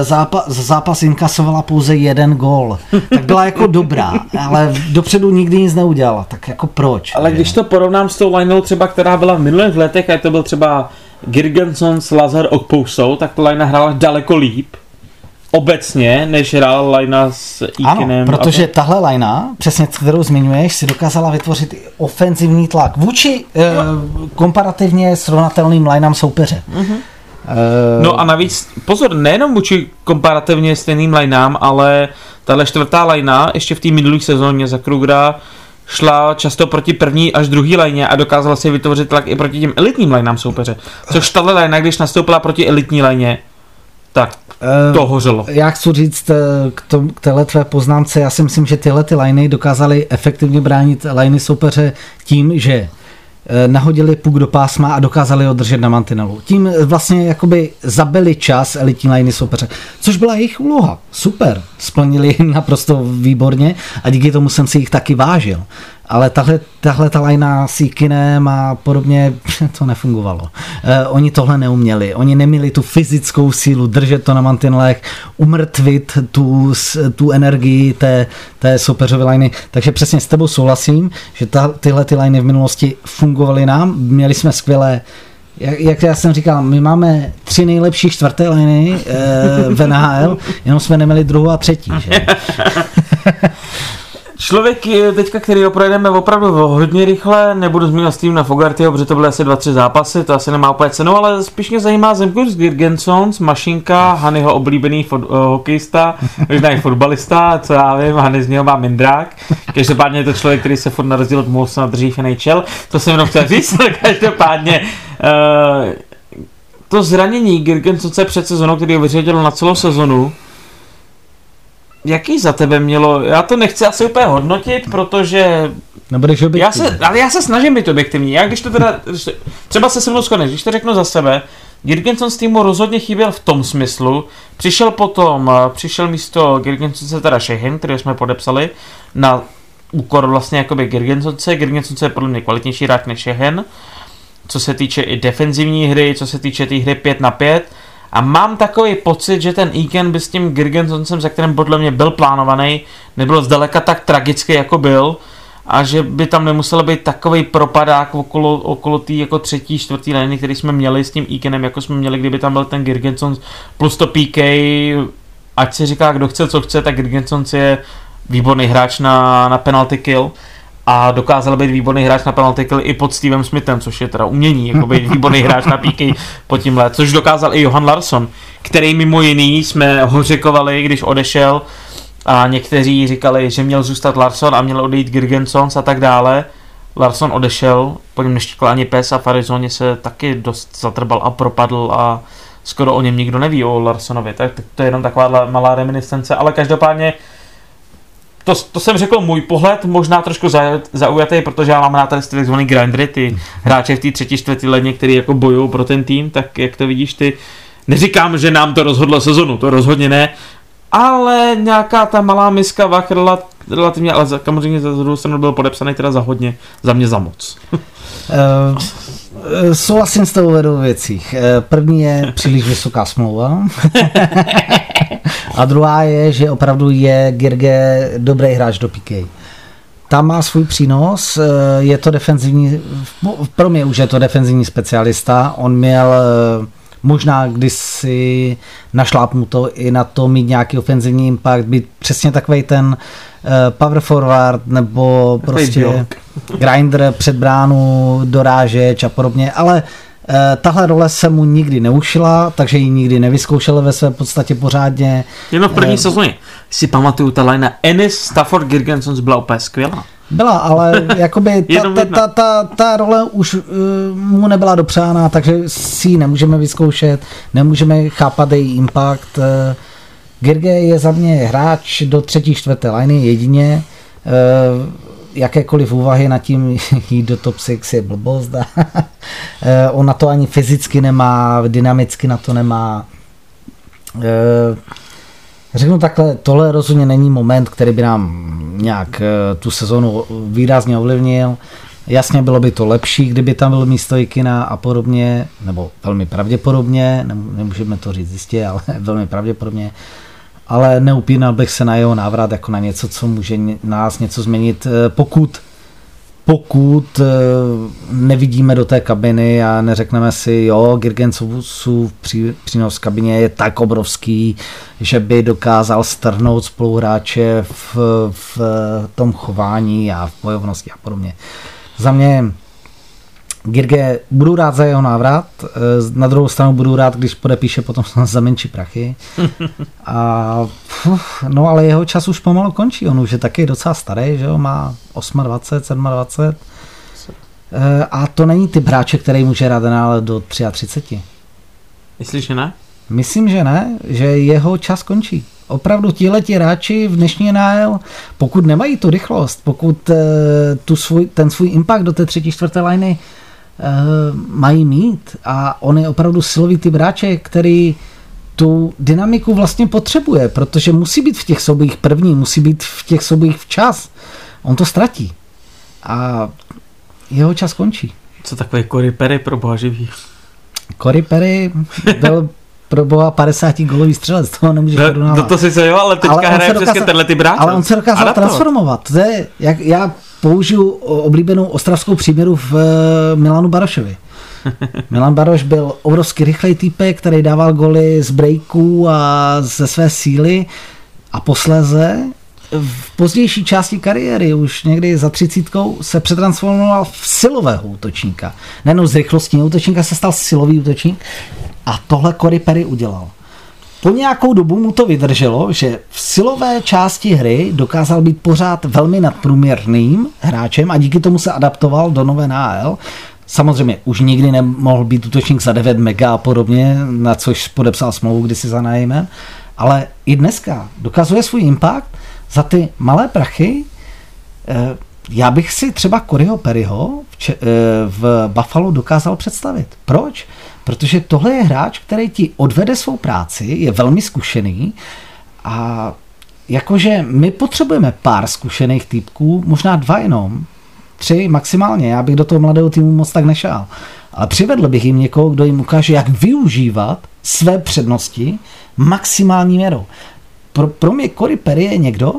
zápas, zápas inkasovala pouze jeden gól. Tak byla jako dobrá, ale dopředu nikdy nic neudělala. Tak jako proč?
Ale
že?
když to porovnám s tou lineou třeba, která byla v minulých letech, a to byl třeba Girgensson s Lazar Okpousou, tak ta linea hrála daleko líp obecně, než hrála linea s Ikinem.
Ano, protože tahle lajna, přesně kterou zmiňuješ, si dokázala vytvořit i ofenzivní tlak vůči eh, komparativně srovnatelným lineám soupeře.
Mhm.
Eh,
No a navíc, pozor, nejenom vůči komparativně stejným lineám, ale tahle čtvrtá linea ještě v té minulé sezóně za Krugera šla často proti první až druhý lině a dokázala si vytvořit tlak i proti těm elitním lineám soupeře. Což tahle linea, když nastoupila proti elitní lině, tak
eh,
to hořelo.
Já chci říct eh, k, tom, k téhle tvé poznámce, já si myslím, že tyhle ty liney dokázaly efektivně bránit liney soupeře tím, že nahodili puk do pásma a dokázali ho držet na mantinelu. Tím vlastně jakoby zabili čas elitní liny soupeře, což byla jejich úloha. Super, splnili [laughs] naprosto výborně a díky tomu jsem si jich taky vážil ale tahle, tahle ta lajna s Ikinem a podobně, [laughs] to nefungovalo. Eh, oni tohle neuměli, oni neměli tu fyzickou sílu držet to na mantinelech, umrtvit tu, tu energii té, té soupeřové lajny, takže přesně s tebou souhlasím, že ta, tyhle ty lajny v minulosti fungovaly nám, měli jsme skvělé jak, jak já jsem říkal, my máme tři nejlepší čtvrté liny e, v NHL, jenom jsme neměli druhou a třetí. Že? [laughs]
Člověk teďka, který ho projedeme opravdu hodně rychle, nebudu zmínit s tím na Fogartyho, protože to byly asi dva, tři zápasy, to asi nemá úplně cenu, ale spíš mě zajímá Zemkurs Girgensons, Mašinka, Hanyho oblíbený fot, uh, hokejista, možná i fotbalista, co já vím, Hany z něho má mindrák. Každopádně je to člověk, který se furt na rozdíl od Molsona drží v NHL, to jsem jenom chtěl říct, [laughs] každopádně uh, to zranění Girgensonce před sezónou, který ho vyřadil na celou sezonu, jaký za tebe mělo, já to nechci asi úplně hodnotit, protože
Nebudeš
já se, ale já se snažím být objektivní. Já když to teda, když to, třeba se se mnou shodneš, když to řeknu za sebe, Girgenson z týmu rozhodně chyběl v tom smyslu, přišel potom, přišel místo se teda Shehin, který jsme podepsali, na úkor vlastně jakoby Girgensonce. Girgensonce je podle mě kvalitnější hráč než Shehin, co se týče i defenzivní hry, co se týče té tý hry 5 na 5, a mám takový pocit, že ten Iken by s tím Girgensoncem, za kterým podle mě byl plánovaný, nebyl zdaleka tak tragický, jako byl, a že by tam nemusel být takový propadák okolo, okolo té jako třetí, čtvrtý liny, který jsme měli s tím Ikenem, jako jsme měli, kdyby tam byl ten Girgenson plus to PK, ať si říká, kdo chce, co chce, tak Girgenson je výborný hráč na, na penalty kill a dokázal být výborný hráč na penalty kill i pod Stevem Smithem, což je teda umění, jako být výborný hráč na PK pod tímhle, což dokázal i Johan Larsson, který mimo jiný jsme ho řekovali, když odešel a někteří říkali, že měl zůstat Larsson a měl odejít Girgensons a tak dále. Larson odešel, po něm neštěkl ani pes a v Arizoně se taky dost zatrbal a propadl a skoro o něm nikdo neví, o Larsonovi, tak to je jenom taková malá reminiscence, ale každopádně to, to jsem řekl můj pohled, možná trošku zaujatý, protože já mám na tady takzvaný grindery, ty hráče v té třetí, čtvrtý ledně, který jako bojují pro ten tým, tak jak to vidíš ty, neříkám, že nám to rozhodlo sezonu, to rozhodně ne, ale nějaká ta malá miska vach relativně, ale samozřejmě za druhou stranu byl podepsaný teda za hodně, za mě za moc.
uh, souhlasím s tou věcích. Uh, první je příliš vysoká smlouva. [laughs] A druhá je, že opravdu je Girge dobrý hráč do PK. Tam má svůj přínos, eh, je to defenzivní, pro mě už je to defenzivní specialista, on měl eh, možná kdysi našlápnu to i na to mít nějaký ofenzivní impact, být přesně takový ten eh, power forward nebo prostě grinder před bránu, dorážeč a podobně, ale tahle role se mu nikdy neušila, takže ji nikdy nevyzkoušel ve své podstatě pořádně.
Jenom v první uh, sezóně. Si pamatuju, ta line Ennis Stafford Girgensons byla úplně skvělá.
Byla, ale [laughs] jakoby ta, ta, ta, ta, ta role už uh, mu nebyla dopřána, takže si ji nemůžeme vyzkoušet, nemůžeme chápat její impact. Uh, Girge je za mě hráč do třetí, čtvrté liney jedině. Uh, jakékoliv úvahy nad tím [laughs] jít do top 6 je blbost. [laughs] Eh, on na to ani fyzicky nemá, dynamicky na to nemá. Eh, řeknu takhle, tohle rozhodně není moment, který by nám nějak eh, tu sezonu výrazně ovlivnil. Jasně bylo by to lepší, kdyby tam byl místo Ikina a podobně, nebo velmi pravděpodobně, nemůžeme to říct jistě, ale [laughs] velmi pravděpodobně ale neupínal bych se na jeho návrat jako na něco, co může nás něco změnit, eh, pokud pokud eh, nevidíme do té kabiny a neřekneme si, jo, Girgensův přínos v kabině je tak obrovský, že by dokázal strhnout spoluhráče v, v tom chování a v bojovnosti a podobně. Za mě Girge, budu rád za jeho návrat, eh, na druhou stranu budu rád, když podepíše potom [laughs] za menší prachy. [laughs] A, no ale jeho čas už pomalu končí, on už je taky docela starý, že jo, má 28, 27. Eh, a to není typ hráče, který může hrát ale do 33.
Myslíš, že ne?
Myslím, že ne, že jeho čas končí. Opravdu tihleti hráči v dnešní NHL, pokud nemají tu rychlost, pokud eh, tu svůj, ten svůj impact do té třetí, čtvrté liny mají mít a on je opravdu silový typ hráče, který tu dynamiku vlastně potřebuje, protože musí být v těch soubojích první, musí být v těch soubojích včas. On to ztratí. A jeho čas končí.
Co takový Cory Perry pro boha živý?
Cory Perry byl pro boha 50 golový střelec, toho nemůžeš
No,
porovnávat.
no to si se jo, ale teďka
Ale
hraje přesně tenhle ty bráče.
Ale on se dokázal transformovat. To je, jak já použiju oblíbenou ostravskou příměru v eh, Milanu Barošovi. [laughs] Milan Baroš byl obrovský rychlej týpek, který dával goly z breaků a ze své síly a posléze v pozdější části kariéry, už někdy za třicítkou, se přetransformoval v silového útočníka. Nejenom z rychlostního útočníka se stal silový útočník a tohle Cory Perry udělal. Po nějakou dobu mu to vydrželo, že v silové části hry dokázal být pořád velmi nadprůměrným hráčem a díky tomu se adaptoval do nové NAL. Samozřejmě už nikdy nemohl být útočník za 9 mega a podobně, na což podepsal smlouvu kdysi za nájemem, ale i dneska dokazuje svůj impact za ty malé prachy. Eh, Já bych si třeba Coryho Perryho eh, v Buffalo dokázal představit. Proč? Protože tohle je hráč, který ti odvede svou práci, je velmi zkušený a jakože my potřebujeme pár zkušených týpků, možná dva jenom, tři maximálně, já bych do toho mladého týmu moc tak nešel. Ale přivedl bych jim někoho, kdo jim ukáže, jak využívat své přednosti maximální měrou. Pro, pro mě Cory Perry je někdo,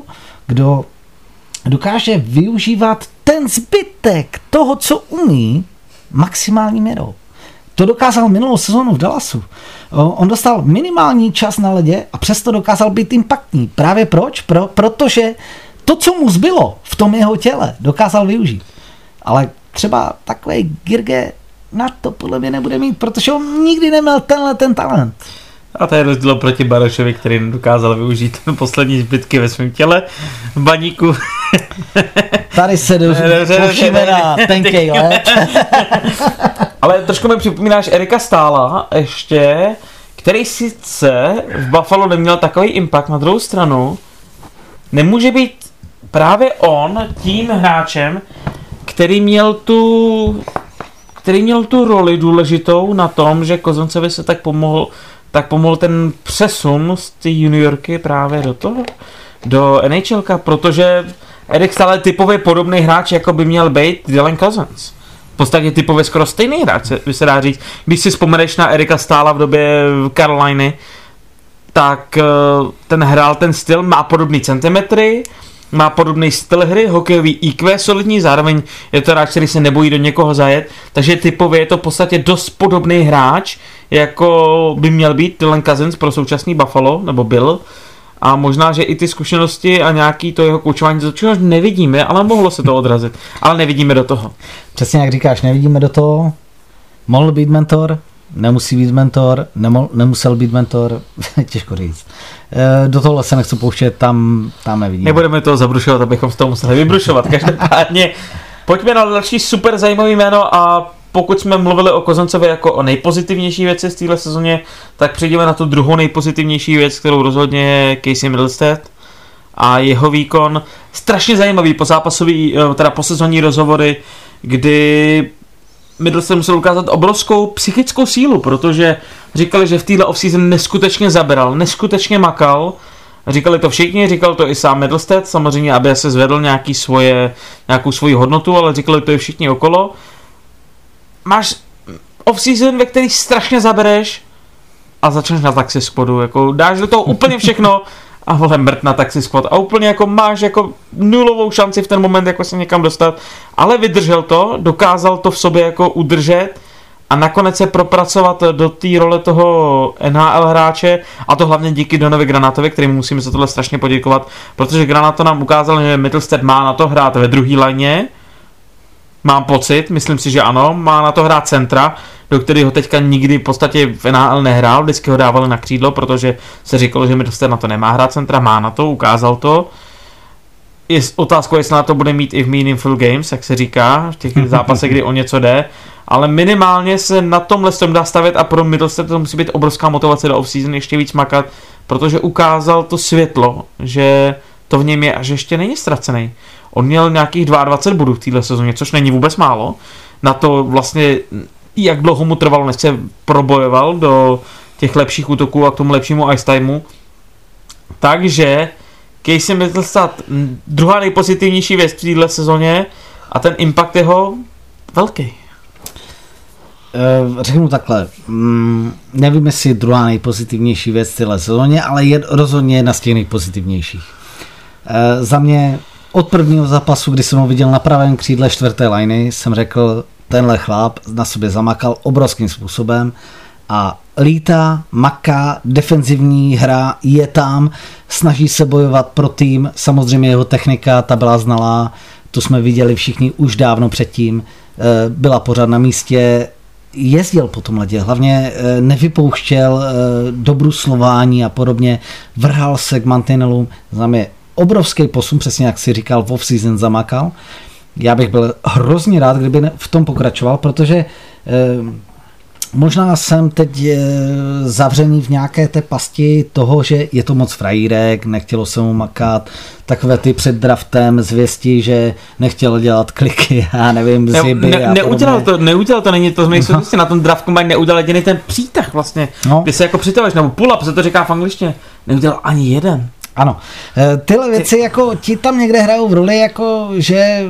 kdo dokáže využívat ten zbytek toho, co umí, maximální měrou. To dokázal minulou sezonu v Dallasu. On dostal minimální čas na ledě a přesto dokázal být impaktní. Právě proč? Pro, protože to, co mu zbylo v tom jeho těle, dokázal využít. Ale třeba takový Girge na to podle mě nebude mít, protože on nikdy neměl tenhle ten talent.
A to je rozdíl proti Barošovi, který nedokázal využít [laughs] poslední zbytky ve svém těle v baníku.
Tady se [laughs]
dobře,
na tenkej [laughs] let.
Ale trošku mi připomínáš Erika Stála ještě, který sice v Buffalo neměl takový impact na druhou stranu, nemůže být právě on tím hráčem, který měl tu který měl tu roli důležitou na tom, že Kozoncovi se tak pomohl, tak pomohl ten přesun z té juniorky právě do toho, do NHLka, protože Erik stále typově podobný hráč, jako by měl být Dylan Cousins. Podstatě typově skoro stejný hráč, se- by se dá říct. Když si vzpomeneš na Erika Stála v době Caroliny, tak eh, ten hrál ten styl, má podobný centimetry, má podobný styl hry, hokejový IQ solidní, zároveň je to hráč, který se nebojí do někoho zajet, takže typově je to v podstatě dost podobný hráč, jako by měl být Dylan Cousins pro současný Buffalo, nebo byl. A možná, že i ty zkušenosti a nějaký to jeho koučování, do čeho nevidíme, ale mohlo se to odrazit. Ale nevidíme do toho.
Přesně jak říkáš, nevidíme do toho. Mohl být mentor, nemusí být mentor, nemol, nemusel být mentor, [laughs] těžko říct. E, do tohle se nechci pouštět, tam, tam nevidíme.
Nebudeme to zabrušovat, abychom z toho museli vybrušovat. Každopádně pojďme na další super zajímavý jméno a pokud jsme mluvili o Kozoncovi jako o nejpozitivnější věci z téhle sezóně, tak přejdeme na tu druhou nejpozitivnější věc, kterou rozhodně je Casey Middlestead a jeho výkon. Strašně zajímavý po zápasový, eh, teda po sezónní rozhovory, kdy Middlestead musel ukázat obrovskou psychickou sílu, protože říkali, že v téhle offseason neskutečně zabral, neskutečně makal, Říkali to všichni, říkal to i sám Middlestead, samozřejmě, aby se zvedl nějaký svoje, nějakou svoji hodnotu, ale říkali to i všichni okolo. Máš off-season, ve který strašně zabereš a začneš na taxi squadu, jako dáš do toho úplně všechno a vole mrt na taxi squad a úplně jako máš jako nulovou šanci v ten moment jako se někam dostat, ale vydržel to, dokázal to v sobě jako udržet a nakonec se propracovat do té role toho NHL hráče a to hlavně díky Donovi Granatovi, kterým musíme za tohle strašně poděkovat, protože Granato nám ukázal, že Mittelstead má na to hrát ve druhé lajně, mám pocit, myslím si, že ano, má na to hrát centra, do kterého teďka nikdy v podstatě v NHL nehrál, vždycky ho dávali na křídlo, protože se říkalo, že Mittelstead na to nemá hrát centra, má na to, ukázal to. je otázkou, jestli na to bude mít i v Meaningful Games, jak se říká, v těch [laughs] zápasech, kdy o něco jde, ale minimálně se na tomhle tom dá stavět a pro Middlestat to musí být obrovská motivace do offseason ještě víc makat, protože ukázal to světlo, že to v něm je a že ještě není ztracený. On měl nějakých 22 bodů v této sezóně, což není vůbec málo. Na to vlastně, jak dlouho mu trvalo, než se probojoval do těch lepších útoků a k tomu lepšímu ice timeu. Takže Casey Middlestat, druhá nejpozitivnější věc v této sezóně a ten impact jeho velký.
Uh, řeknu takhle, mm, nevím, jestli druhá nejpozitivnější věc v téhle sezóně, ale je rozhodně jedna z těch nejpozitivnějších. Uh, za mě od prvního zápasu, kdy jsem ho viděl na pravém křídle čtvrté liny, jsem řekl, tenhle chlap na sobě zamakal obrovským způsobem a lítá, maká, defenzivní hra je tam, snaží se bojovat pro tým, samozřejmě jeho technika, ta byla znalá, to jsme viděli všichni už dávno předtím, eh, byla pořád na místě, jezdil po tom ledě, hlavně eh, nevypouštěl eh, do bruslování a podobně, vrhal se k mantinelům, znamená obrovský posun, přesně jak si říkal, v off-season zamakal. Já bych byl hrozně rád, kdyby v tom pokračoval, protože Možná jsem teď eh, zavřený v nějaké té pasti toho, že je to moc frajírek, nechtělo se mu makat, takové ty před draftem zvěsti, že nechtěl dělat kliky, [laughs] já nevím, ziby
ne, ne,
a
neudělal to, neudělal to, není to z mých [laughs] no. na tom draft combine neudělal jediný ten přítah vlastně, no. kdy se jako přitahuješ, nebo pull-up se to říká v angličtině, neudělal ani jeden.
Ano, eh, tyhle věci jako ti tam někde hrajou v roli, jako že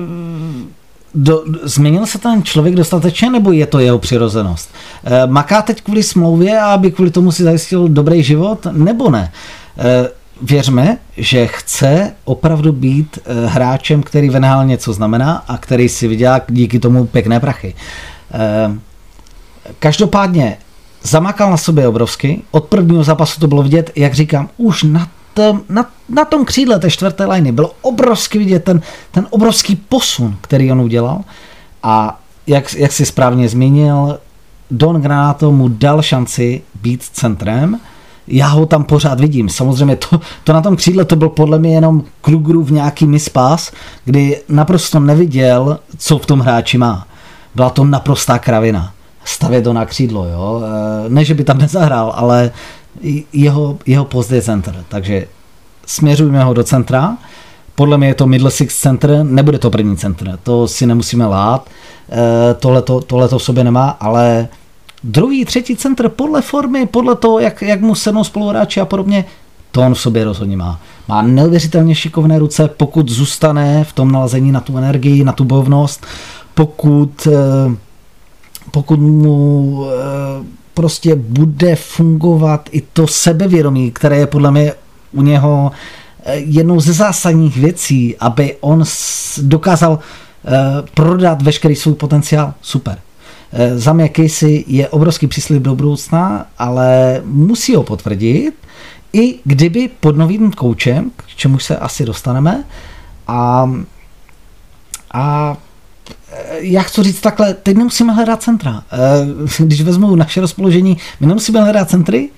do, změnil se ten člověk dostatečně, nebo je to jeho přirozenost? E, maká teď kvůli smlouvě a aby kvůli tomu si zajistil dobrý život, nebo ne? E, věřme, že chce opravdu být e, hráčem, který venhál něco znamená a který si vydělá díky tomu pěkné prachy. E, každopádně zamakal na sobě obrovsky. Od prvního zápasu to bylo vidět, jak říkám, už na na, na tom křídle té čtvrté liny bylo obrovský vidět ten, ten obrovský posun, který on udělal a jak, jak si správně zmínil, Don Granato mu dal šanci být centrem, já ho tam pořád vidím. Samozřejmě to, to na tom křídle to byl podle mě jenom v nějaký mispas, kdy naprosto neviděl, co v tom hráči má. Byla to naprostá kravina. Stavět to na křídlo, jo. E, ne, že by tam nezahrál, ale jeho, jeho post je center, takže směřujeme ho do centra. Podle mě je to middle six center, nebude to první center, to si nemusíme lát, e, tohle to v sobě nemá, ale druhý, třetí center podle formy, podle toho, jak, jak mu sednou spoluhráči a podobně, to on v sobě rozhodně má. Má neuvěřitelně šikovné ruce, pokud zůstane v tom nalazení na tu energii, na tu bojovnost, pokud, e, pokud mu e, prostě bude fungovat i to sebevědomí, které je podle mě u něho eh, jednou ze zásadních věcí, aby on dokázal eh, prodat veškerý svůj potenciál, super. Eh, za mě Casey je obrovský příslip do budoucna, ale musí ho potvrdit, i kdyby pod novým koučem, k čemu se asi dostaneme, a, a já chci říct takhle, teď nemusíme hledat centra. Eh, [laughs] když vezmu naše rozpoložení, my nemusíme hledat centry,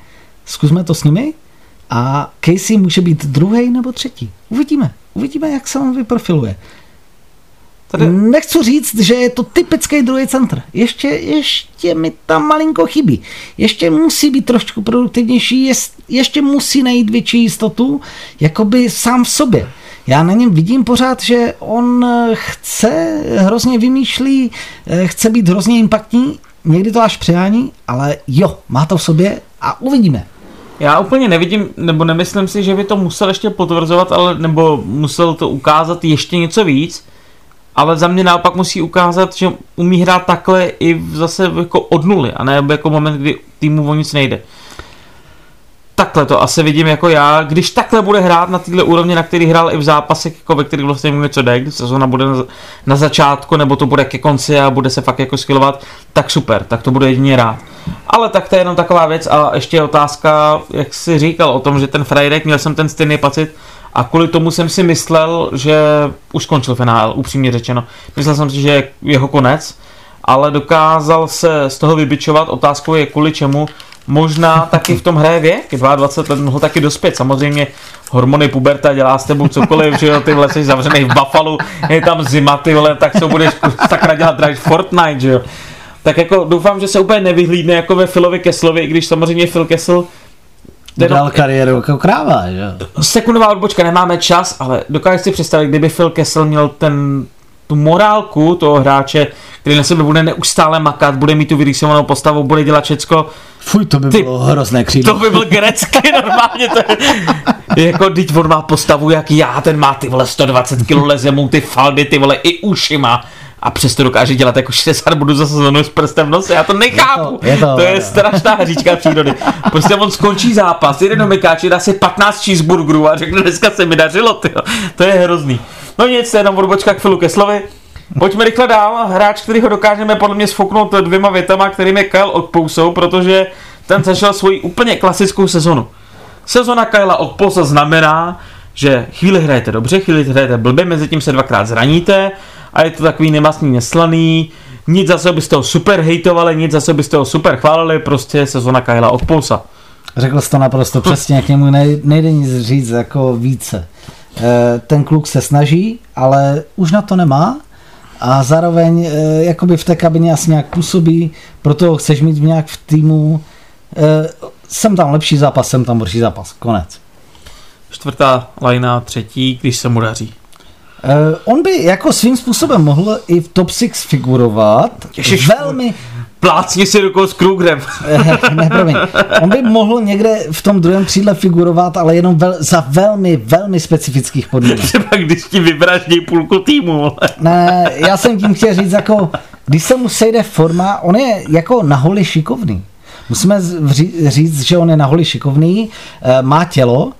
zkusme to s nimi a Casey může být druhý nebo třetí. Uvidíme. Uvidíme, jak se on vyprofiluje. Tady... Nechci říct, že je to typický druhý centr. Ještě, ještě mi tam malinko chybí. Ještě musí být trošku produktivnější, ještě musí najít větší jistotu, jakoby sám v sobě já na něm vidím pořád, že on eh, chce, hrozně vymýšlí, eh, chce být hrozně impaktní, někdy to až přehání, ale jo, má to v sobě a uvidíme.
Já úplně nevidím, nebo nemyslím si, že by to musel ještě potvrzovat, ale nebo musel to ukázat ještě něco víc, ale za mě naopak musí ukázat, že umí hrát takhle i zase jako od nuly, a ne jako moment, kdy týmu o nic nejde takhle to asi vidím jako já, když takhle bude hrát na této úrovni, na který hrál i v zápasech, jako ve kterých vlastně něco co jde, když bude na, začátku, nebo to bude ke konci a bude se fakt jako skillovat, tak super, tak to bude jedině rád. Ale tak to je jenom taková věc a ještě je otázka, jak jsi říkal o tom, že ten Freirek, měl jsem ten stejný pocit a kvůli tomu jsem si myslel, že už skončil finál, upřímně řečeno. Myslel jsem si, že je jeho konec, ale dokázal se z toho vybičovat, otázkou je kvůli čemu, možná taky v tom hraje věk, 22 let mohl taky dospět, samozřejmě hormony puberta dělá s tebou cokoliv, že jo, ty vole, jsi zavřený v Buffalo, je tam zima, ty vole, tak co budeš sakra dělat, hraješ Fortnite, že jo. Tak jako doufám, že se úplně nevyhlídne jako ve Philovi Kesslovi, i když samozřejmě Phil Kessel
Dal kariéru jako kráva, že jo.
Sekundová odbočka, nemáme čas, ale dokážeš si představit, kdyby Phil Kessel měl ten, tu morálku toho hráče, který na sebe bude neustále makat, bude mít tu vyrýsovanou postavu, bude dělat všecko.
Fuj, to by
Ty-
bylo hrozné křídlo.
To by byl grecky [laughs] normálně. To je, jako, teď on má postavu jak já, ten má ty vole 120 kg, leze mu ty faldy, ty vole i uši má. A přesto dokáže dělat jako 60 bodů za sezonu s prstem v nose, já to nechápu.
Je to- je to-
to je strašná hříčka přírody. Prostě on skončí zápas, jede do Mekáči, dá si 15 cheeseburgerů a řekne, dneska se mi dařilo, tyjo. To je hrozný. No nic, to je jenom odbočka k Filu Keslovi. Pojďme rychle dál. Hráč, který ho dokážeme podle mě sfouknout dvěma větama, kterým je Kyle Okpousou, protože ten zašel svoji úplně klasickou sezonu. Sezona Kyla Okposa znamená, že chvíli hrajete dobře, chvíli hrajete blbě, mezi tím se dvakrát zraníte a je to takový nemastný, neslaný, nic zase byste ho super hejtovali, nic zase byste ho super chválili, prostě sezona Kyla Okpousa.
Řekl jsi to naprosto přesně, k němu nej- nejde nic říct jako více. Eh, Ten kluk se snaží, ale už na to nemá a zároveň eh, jakoby v té kabině asi nějak působí, proto ho chceš mít nějak v týmu. Eh, Jsem tam lepší zápas, jsem tam horší zápas. Konec.
Čtvrtá lajna, třetí, když se mu daří.
On by jako svým způsobem mohl i v top 6 figurovat.
Ježiš.
Velmi,
Plácni si rukou s Krugerem.
Eh, ne, promiň. On by mohl někde v tom druhém křídle figurovat, ale jenom vel, za velmi, velmi specifických podmínek.
Třeba když ti vybraždí půlku týmu.
Ne, já jsem tím chtěl říct, jako, když se mu sejde forma, on je jako na holi šikovný. Musíme říct, že on je na holi šikovný, eh, má tělo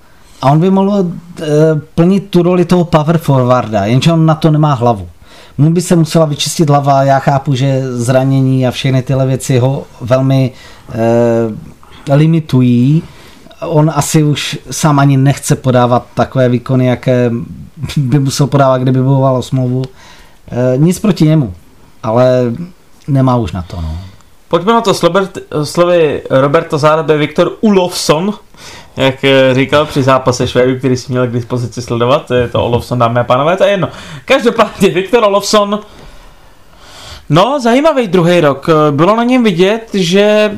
a on by mohl eh, plnit tu roli toho power forwarda, jenže on na to nemá hlavu. Mu by se musela vyčistit hlava, já chápu, že zranění a všechny tyhle věci ho velmi eh, limitují. On asi už sám ani nechce podávat takové výkony, jaké by musel podávat, kdyby bojoval o smlouvu. Eh, nic proti němu, ale nemá už na to. No.
Pojďme na to slovy Roberta Zárabe Viktor Ulofsson, jak eh, říkal při zápase Švédů, který si měl k dispozici sledovat, je to Olofsson, dámy a pánové, to je jedno. Každopádně Viktor Olofsson, no zajímavý druhý rok, bylo na něm vidět, že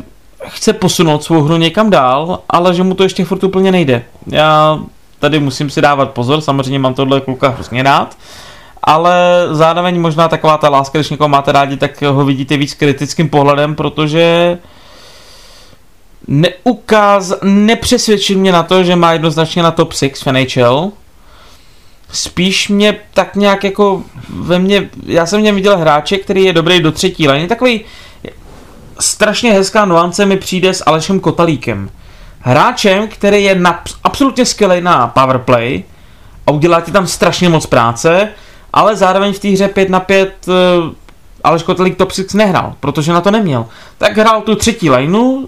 chce posunout svou hru někam dál, ale že mu to ještě furt úplně nejde. Já tady musím si dávat pozor, samozřejmě mám tohle kluka hrozně rád, ale zároveň možná taková ta láska, když někoho máte rádi, tak ho vidíte víc kritickým pohledem, protože neukáz, nepřesvědčil mě na to, že má jednoznačně na top 6 v NHL. Spíš mě tak nějak jako ve mně, já jsem v něm viděl hráče, který je dobrý do třetí liny, takový strašně hezká nuance mi přijde s Alešem Kotalíkem. Hráčem, který je na, absolutně skvělý na powerplay a udělá ti tam strašně moc práce, ale zároveň v té hře 5 na 5 uh, Aleš Kotalík top 6 nehrál, protože na to neměl. Tak hrál tu třetí lineu,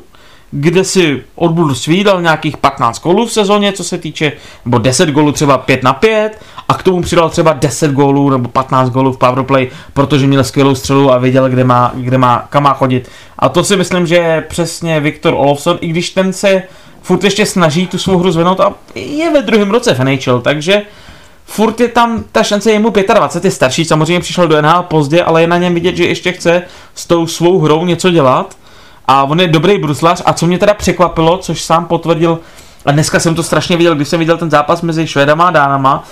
kde si odbud svý dal nějakých 15 gólů v sezóně, co se týče, nebo 10 gólů třeba 5 na 5 a k tomu přidal třeba 10 gólů nebo 15 gólů v powerplay, protože měl skvělou střelu a věděl, kde má, kde má, kam má chodit. A to si myslím, že je přesně Viktor Olofsson, i když ten se furt ještě snaží tu svou hru zvednout a je ve druhém roce v NHL, takže furt je tam ta šance, je mu 25, je starší, samozřejmě přišel do NHL pozdě, ale je na něm vidět, že ještě chce s tou svou hrou něco dělat a on je dobrý bruslař. A co mě teda překvapilo, což sám potvrdil, a dneska jsem to strašně viděl, když jsem viděl ten zápas mezi Švédama a Dánama,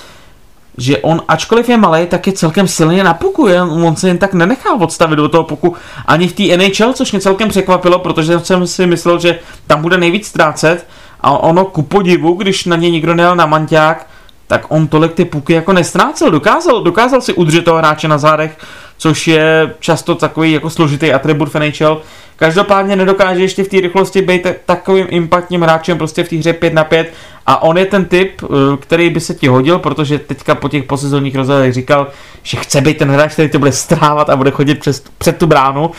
že on, ačkoliv je malý, tak je celkem silně na puku, on se jen tak nenechá odstavit do toho puku ani v té NHL, což mě celkem překvapilo, protože jsem si myslel, že tam bude nejvíc ztrácet. A ono ku podivu, když na něj nikdo nejel na manťák, tak on tolik ty puky jako nestrácel, dokázal, dokázal si udržet toho hráče na zádech, což je často takový jako složitý atribut v NHL. Každopádně nedokáže ještě v té rychlosti být takovým impactním hráčem prostě v té hře 5 na 5 a on je ten typ, eh, který by se ti hodil, protože teďka po těch posezónních rozhodech říkal, že chce být ten hráč, který to bude strávat a bude chodit přes, před tu bránu.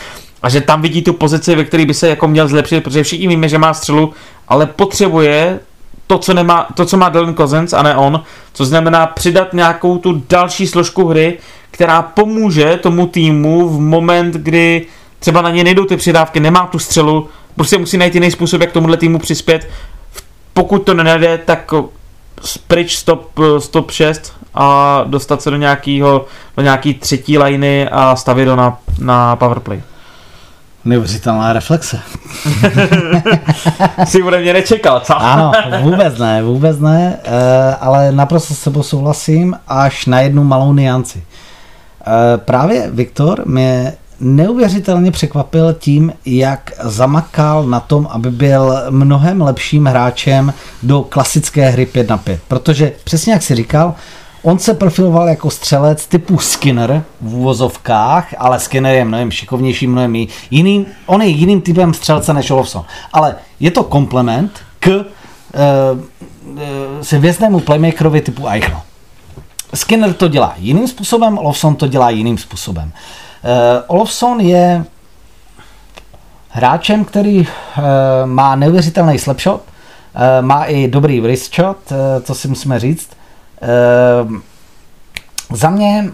A že tam vidí tu pozici, ve které by se jako měl zlepšit, protože všichni víme, že má střelu, ale potřebuje to, co, nemá, to, co má Dylan Cousins a ne on, co znamená přidat nějakou tu další složku hry, která pomůže tomu týmu v moment, kdy třeba na ně nejdou ty přidávky, nemá tu střelu, prostě musí najít jiný způsob, jak tomuhle týmu přispět. Pokud to nenajde, tak pryč stop, stop 6 a dostat se do nějakého, do nějaký třetí liny a stavit do na, na powerplay.
Neuvěřitelná reflexe. [laughs]
si ode mě nečekal, co?
Ano, vůbec ne, vůbec ne, eh, ale naprosto s sebou souhlasím až na jednu malou nianci. Eh, právě Viktor mě neuvěřitelně překvapil tím, jak zamakal na tom, aby byl mnohem lepším hráčem do klasické hry 5 na 5. Protože přesně jak si říkal, On se profiloval jako střelec typu Skinner v úvozovkách, ale Skinner je mnohem šikovnější, mnohem jiný. On je jiným typem střelce než Olofsson. Ale je to komplement k uh, uh, se věznému playmakerovi typu Eichel. Skinner to dělá jiným způsobem, Olofsson to dělá jiným způsobem. Uh, Olofsson je hráčem, který uh, má neuvěřitelný slapshot, uh, má i dobrý wrist shot, uh, to si musíme říct. Uh, za mě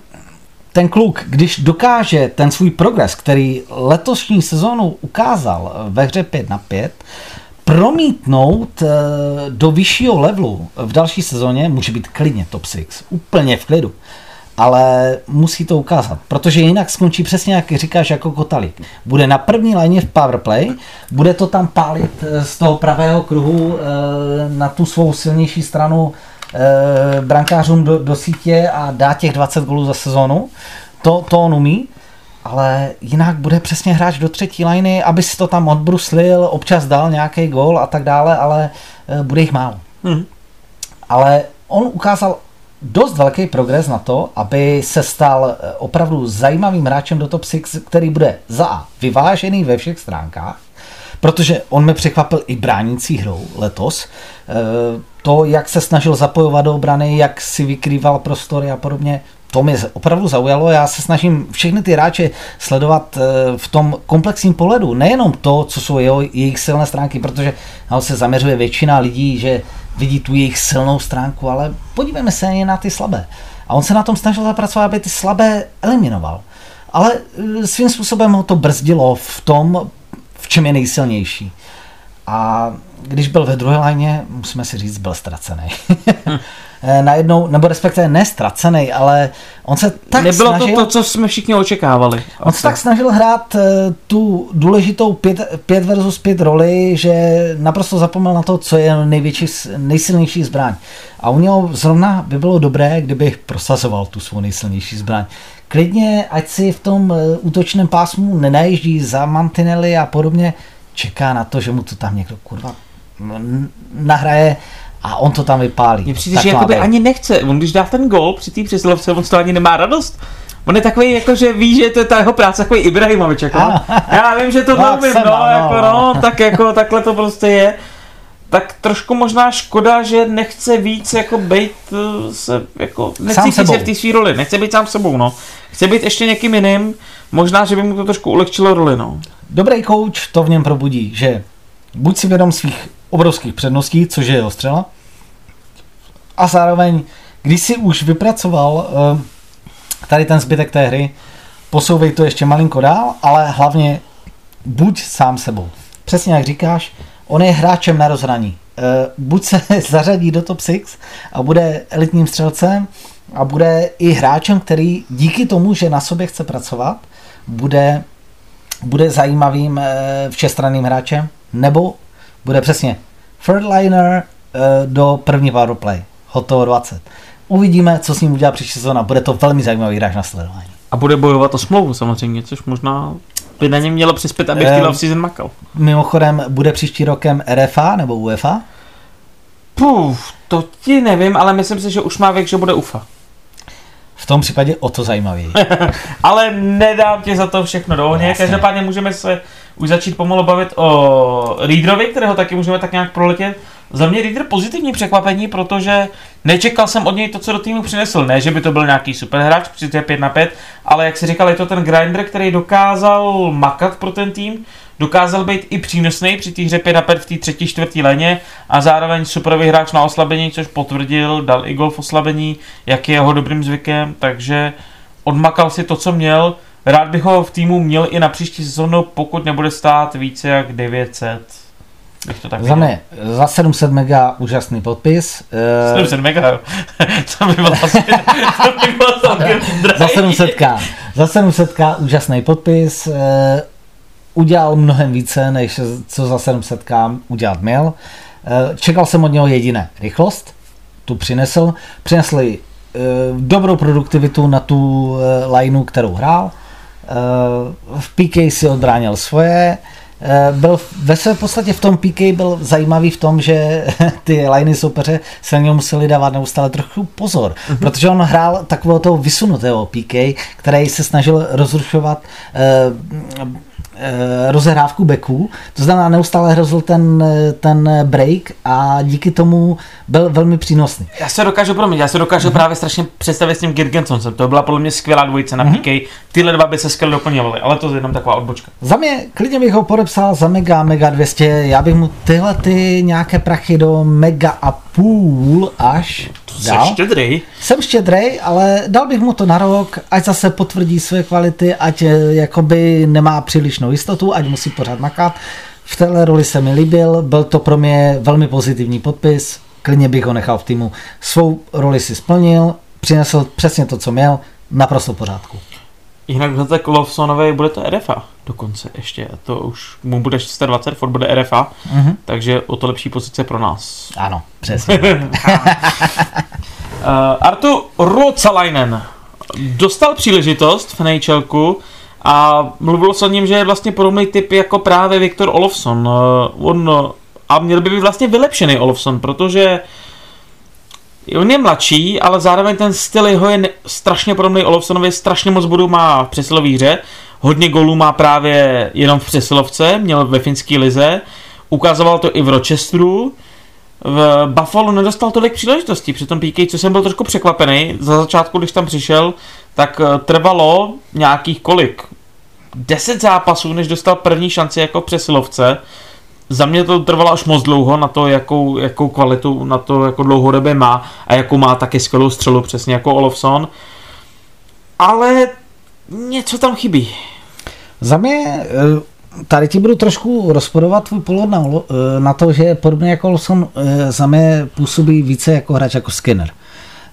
ten kluk, když dokáže ten svůj progres, který letošní sezónu ukázal ve hře 5 na 5, promítnout do vyššího levelu v další sezóně, může být klidně top 6, úplně v klidu ale musí to ukázat, protože jinak skončí přesně jak říkáš jako Kotalík. Bude na první léně v powerplay, bude to tam pálit eh, z toho pravého kruhu eh, na tu svou silnější stranu eh, brankářům do, do sítě a dá těch 20 gólů za sezonu. To, to on umí, ale jinak bude přesně hráč do třetí liny, aby si to tam odbruslil, občas dal nějaký gól a tak dále, ale bude jich málo. Hmm. Ale on ukázal dost velký progres na to, aby se stal eh, opravdu zajímavým hráčem do top 6, který bude za A vyvážený ve všech stránkách, protože on mi překvapil i bránící hrou letos. Eh, to, jak se snažil zapojovat do obrany, jak si vykrýval prostory a podobně, to mě opravdu zaujalo. Já se snažím všechny ty hráče sledovat eh, v tom komplexním pohledu. Nejenom to, co jsou jeho, jejich silné stránky, protože se zaměřuje většina lidí, že vidí tu jejich silnou stránku, ale podívejme se jen na ty slabé. A on se na tom snažil zapracovat, aby ty slabé eliminoval. Ale e, svým způsobem ho to brzdilo v tom, v čem je nejsilnější. A když byl ve druhé léně, musíme si říct, byl ztracený. [laughs] Eh, najednou, nebo respektive nestracený, ale on se tak
Nebylo
snažil,
to to, co jsme všichni očekávali.
On se tak snažil hrát eh, tu důležitou 5 versus 5 roli, že naprosto zapomněl na to, co je největší, nejsilnější zbraň. A u něho zrovna by bylo dobré, kdyby prosazoval tu svou nejsilnější zbraň. Klidně, ať si v tom eh, útočném pásmu nenajíždí za mantinely a podobně, čeká na to, že mu to tam někdo kurva nahraje a on to tam vypálí.
Mně přijde, že jakoby ani nechce. On když dá ten gol při té přesilovce, on z toho ani nemá radost. On je takový, jako že ví, že to je ta jeho práce, takový Ibrahimovič, jako. Já vím, že to [laughs] no, neumím, no, no, jako, no, tak jako, takhle to prostě je. Tak trošku možná škoda, že nechce víc jako být eh, se, jako, nechce se v té své roli, nechce být sám sebou, no. Chce být ještě někým jiným, možná, že by mu to trošku ulehčilo roli, no.
Dobrý coach to v něm probudí, že buď si vědom svých obrovských předností, což je jeho střela, a zároveň, když si už vypracoval uh, tady ten zbytek té hry, posouvej to ještě malinko dál, ale hlavně buď sám sebou. Přesně jak říkáš, on je hráčem na rozhraní. Uh, buď se [laughs] zařadí do top 6 a bude elitním střelcem a bude i hráčem, který díky tomu, že na sobě chce pracovat, bude, bude zajímavým uh, všestranným hráčem, nebo bude přesně third liner uh, do první powerplay. Hotovo 20. Uvidíme, co s ním udělá příští sezóna. Bude to velmi zajímavý hráč na sledování.
A bude bojovat o smlouvu samozřejmě, což možná by na něm mělo přispět, aby v té season makal.
Mimochodem, bude příští rokem RFA nebo UEFA?
Puf, to ti nevím, ale myslím si, že už má věk, že bude UFA.
V tom případě o to zajímavý. [laughs]
ale nedám ti za to všechno do ohně. Každopádně můžeme se už začít pomalu bavit o Readerovi, kterého taky můžeme tak nějak proletět. Za mě Reader pozitivní překvapení, protože nečekal jsem od něj to, co do týmu přinesl. Ne, že by to byl nějaký super hráč, při je 5 na 5, ale jak si říkal, je to ten grinder, který dokázal makat pro ten tým, dokázal být i přínosný při té hře 5 na 5 v té třetí, čtvrtý leně a zároveň superový hráč na oslabení, což potvrdil, dal i gol v oslabení, jak je jeho dobrým zvykem, takže odmakal si to, co měl Rád bych ho v týmu měl i na příští sezónu, pokud nebude stát více jak 900. Bych to tak
Za mě, za 700 mega úžasný podpis. Eh,
700 mega. [laughs] to by bylo asi, to by bylo
za
drahý.
700k. Za 700k úžasný podpis. eh, Udělal mnohem více, než co za 700k udělat měl. Eh, Čekal jsem od něho jediné. Rychlost, tu přinesl. Přinesli eh, dobrou produktivitu na tu eh, lineu, kterou hrál. Eh, V PK si odbránil svoje. Eh, Byl ve své podstatě v tom PK byl zajímavý v tom, že [laughs] ty liney soupeře se na něj museli dávat neustále trochu pozor, protože on hrál takového toho vysunutého PK, který se snažil rozrušovat eh, rozehrávku beků, to znamená neustále hrozil ten, eh, ten break a díky tomu byl velmi přínosný.
Já se dokážu, promiň, já se dokážu
Mhm.
právě strašně představit s tím Girgensonsem. To byla podle mě skvělá dvojice na. PK. Tyhle dva by se skvěle doplňovaly, ale to je jenom taková odbočka.
Za mě klidně bych ho podepsal za mega, mega 200, já bych mu tyhle ty nějaké prachy do mega a půl až
Jsi
dal.
štědrý.
Jsem štědrej, ale dal bych mu to na rok, ať zase potvrdí své kvality, ať eh, jakoby nemá přílišnou jistotu, ať musí pořád makat. V téhle roli se mi líbil, byl to pro mě velmi pozitivní podpis, klidně bych ho nechal v týmu. Svou roli si splnil, přinesl přesně to, co měl, naprosto v pořádku.
Jinak za tak Lovsonovi bude to RFA dokonce ještě. To už mu bude 620, Ford bude RFA,
Mhm.
takže o to lepší pozice pro nás.
Ano, přesně. [laughs]
Uh, Artu Ruotsalainen dostal příležitost v NHLku a mluvilo se o něm, že je vlastně podobný typ jako právě Viktor Olofsson. Uh, on, a měl by být vlastně vylepšený Olofsson, protože on je mladší, ale zároveň ten styl jeho je strašně podobný Olofssonovi, strašně moc bodů má v přesilové hře, hodně gólů má právě jenom v přesilovce, měl ve finské lize, ukazoval to i v Rochesteru, v Buffalo nedostal tolik příležitostí při tom PK, co jsem byl trošku překvapený. Za začátku, když tam přišel, tak eh, trvalo nějakých kolik? 10 zápasů, než dostal první šanci jako přesilovce. Za mě to trvalo až moc dlouho na to, jakou, jakou kvalitu na to jako dlouhodobě má a jakou má taky skvělou střelu, přesně jako Olofsson. Ale něco tam chybí.
Za mě, eh, tady ti budu trošku rozporovat tvůj pohled na, eh, na to, že podobně jako Olson eh, za mě působí více jako hráč jako Skinner.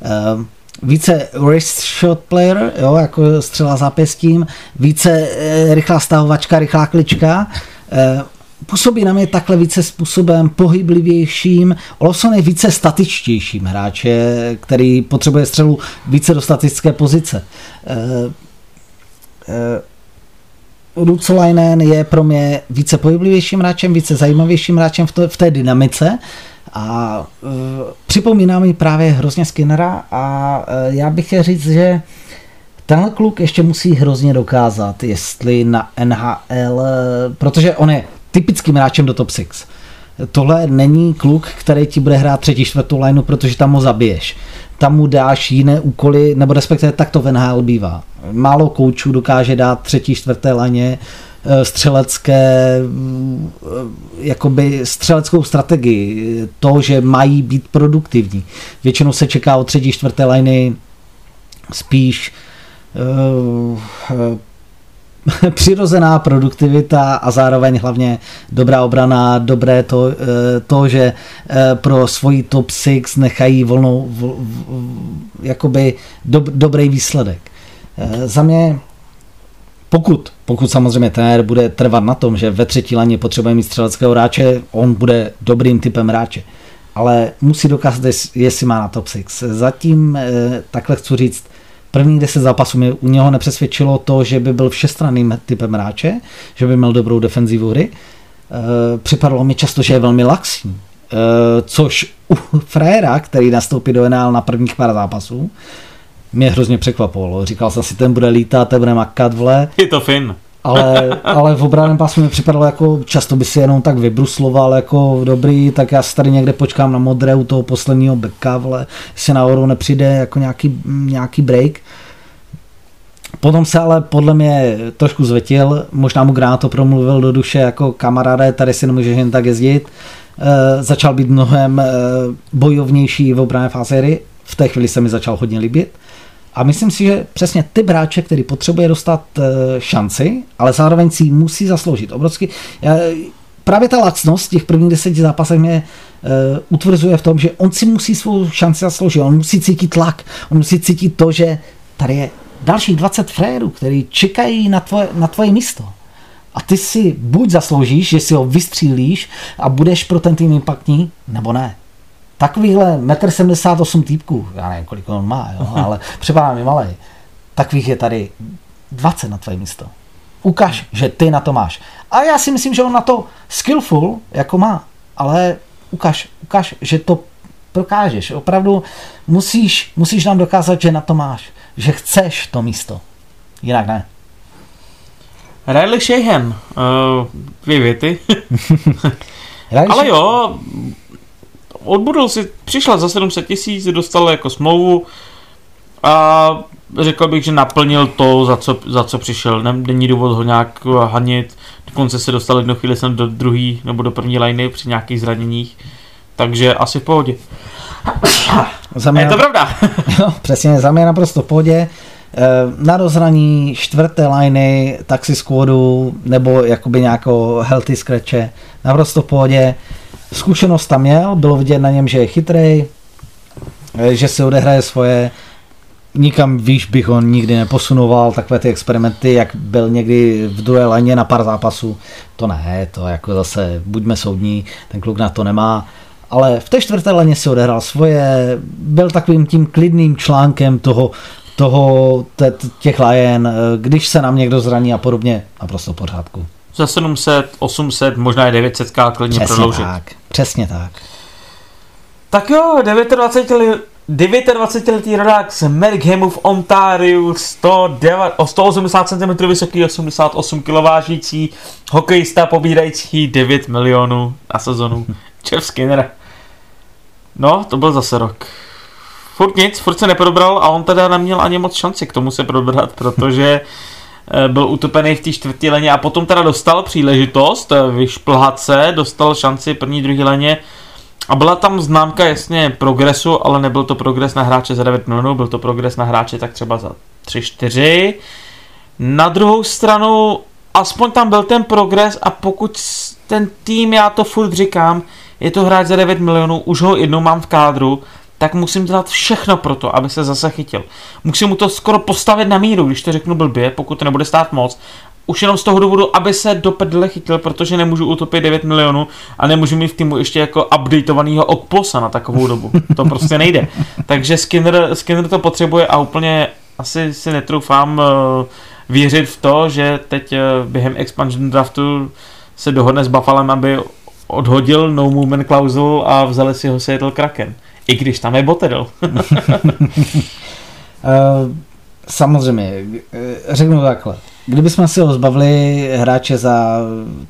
Eh, Více wrist shot player, jo, jako střela zápěstím, více rychlá stahovačka, rychlá klička. Působí na mě takhle více způsobem pohyblivějším. Olofsson je více statičtějším hráče, který potřebuje střelu více do statické pozice. Eh, eh, Rucolainen je pro mě více pohyblivějším hráčem, více zajímavějším hráčem v, v té dynamice a uh, připomíná mi právě hrozně Skinnera a uh, já bych chtěl říct, že tenhle kluk ještě musí hrozně dokázat, jestli na NHL, eh, protože on je typickým hráčem do top 6. Tohle není kluk, který ti bude hrát třetí, čtvrtou lineu, protože tam ho zabiješ. Tam mu dáš jiné úkoly, nebo respektive tak to v NHL bývá. Málo koučů dokáže dát třetí, čtvrté laně eh, střelecké, eh, jakoby střeleckou strategii, to, že mají být produktivní. Většinou se čeká od třetí, čtvrté liny spíš [laughs] přirozená produktivita a zároveň hlavně dobrá obrana, dobré to, eh, to že eh, pro svoji top 6 nechají volnou, jakoby dob, dobrý výsledek. Eh, Za mě pokud, pokud samozřejmě trenér bude trvat na tom, že ve třetí laně potřebuje mít střeleckého hráče, on bude dobrým typem hráče. Ale musí dokázat, jest- jestli má na top 6. Zatím, takhle chci říct, první 10 zápasů mě u něho nepřesvědčilo to, že by byl všestranným typem hráče, že by měl dobrou defenzivu hry. Eh, Připadalo mi často, že je velmi laxní. Eh, Což u [laughs] Frajera, který nastoupí do NHL na prvních pár zápasů, mě hrozně překvapovalo. Říkal jsem si, ten bude lítat, ten bude makat vle,
Je to fin.
Ale, ale v obranném pásmu mi připadalo jako, často by si jenom tak vybrusloval jako dobrý, tak já si tady někde počkám na modré u toho posledního beka, vle, jestli nahoru nepřijde jako nějaký, nějaký break. Potom se ale podle mě trošku zvetil, možná mu Gráto promluvil do duše jako kamaráde, tady si nemůžeš jen tak jezdit. E, začal být mnohem e, bojovnější v obrané fázi hry, v té chvíli se mi začal hodně líbit. A myslím si, že přesně ty bráče, který potřebuje dostat eh, šanci, ale zároveň si musí zasloužit. Obrovsky, já, právě ta lacnost těch prvních deseti zápasech mě uh, utvrzuje v tom, že on si musí svou šanci zasloužit, on musí cítit tlak, on musí cítit to, že tady je dalších 20 frérů, který čekají na tvoje, na tvoje místo. A ty si buď zasloužíš, že si ho vystřílíš a budeš pro ten tým impaktní, nebo ne. Takovýhle 1,78 m týpků, já nevím, kolik on má, jo, ale připadá mi malý. Takových je tady 20 na tvoje místo. Ukaž, že ty na to máš. A já si myslím, že on na to skillful jako má, ale ukaž, ukaž, že to prokážeš. Opravdu musíš, musíš nám dokázat, že na to máš, že chceš to místo. Jinak ne.
Riley Shahan, uh, dvě věty. [laughs] Ale jo, odbudl si, přišel za 700 tisíc, dostal jako smlouvu a řekl bych, že naplnil to, za co, za co přišel. Není důvod ho nějak hanit. Dokonce se dostal jednu chvíli sem do druhé nebo do první liney při nějakých zraněních. Takže asi v pohodě. [coughs] Za mě je to pravda. [coughs]
jo, přesně, za mě naprosto v pohodě. Eh, na rozhraní čtvrté liney, taxi squadu nebo jakoby nějakou healthy scratche, naprosto v pohodě. Zkušenost tam měl, bylo vidět na něm, že je chytrý, eh, že si odehraje svoje, nikam výš bych ho nikdy neposunoval, takové ty experimenty, jak byl někdy v druhé léně na pár zápasů, to ne, to jako zase buďme soudní, ten kluk na to nemá, ale v té čtvrté léně si odehrál svoje, byl takovým tím klidným článkem toho, toho těch lajen, když se nám někdo zraní a podobně, naprosto v pořádku.
Za 700, 800, možná i 900 klidně
přesně
prodloužit.
Tak, přesně tak.
Tak jo, 29 29-letý rodák z Merghamu v Ontáriu, 109, o 180 cm vysoký, 88 kg vážící, hokejista pobírající 9 milionů na sezonu. [laughs] Jeff Skinner. No, to byl zase rok. Furt nic, furt se neprobral a on teda neměl ani moc šanci k tomu se probrat, protože [laughs] byl utopený v té čtvrtý leně a potom teda dostal příležitost eh, vyšplhat se, dostal šanci první, druhý leně a byla tam známka jasně progresu, ale nebyl to progres na hráče za 9 milionů, byl to progres na hráče tak třeba za 3-4. Na druhou stranu, aspoň tam byl ten progres a pokud ten tým, já to furt říkám, je to hráč za 9 milionů, už ho jednou mám v kádru, tak musím dělat všechno pro to, aby se zase chytil. Musím mu to skoro postavit na míru, když to řeknu blbě, pokud to nebude stát moc, už jenom z toho důvodu, aby se do prdele chytil, protože nemůžu utopit 9 milionů a nemůžu mít v týmu ještě jako updateovanýho Okposa na takovou dobu. To prostě nejde. [laughs] Takže Skinner, Skinner to potřebuje a úplně asi si netroufám uh, věřit v to, že teď uh, během expansion draftu se dohodne s Buffalem, aby odhodil no movement klauzul a vzali si ho Seattle Kraken. I když tam je Botedl.
uh, [laughs] samozřejmě, řeknu takhle. Kdybychom si ho zbavili hráče za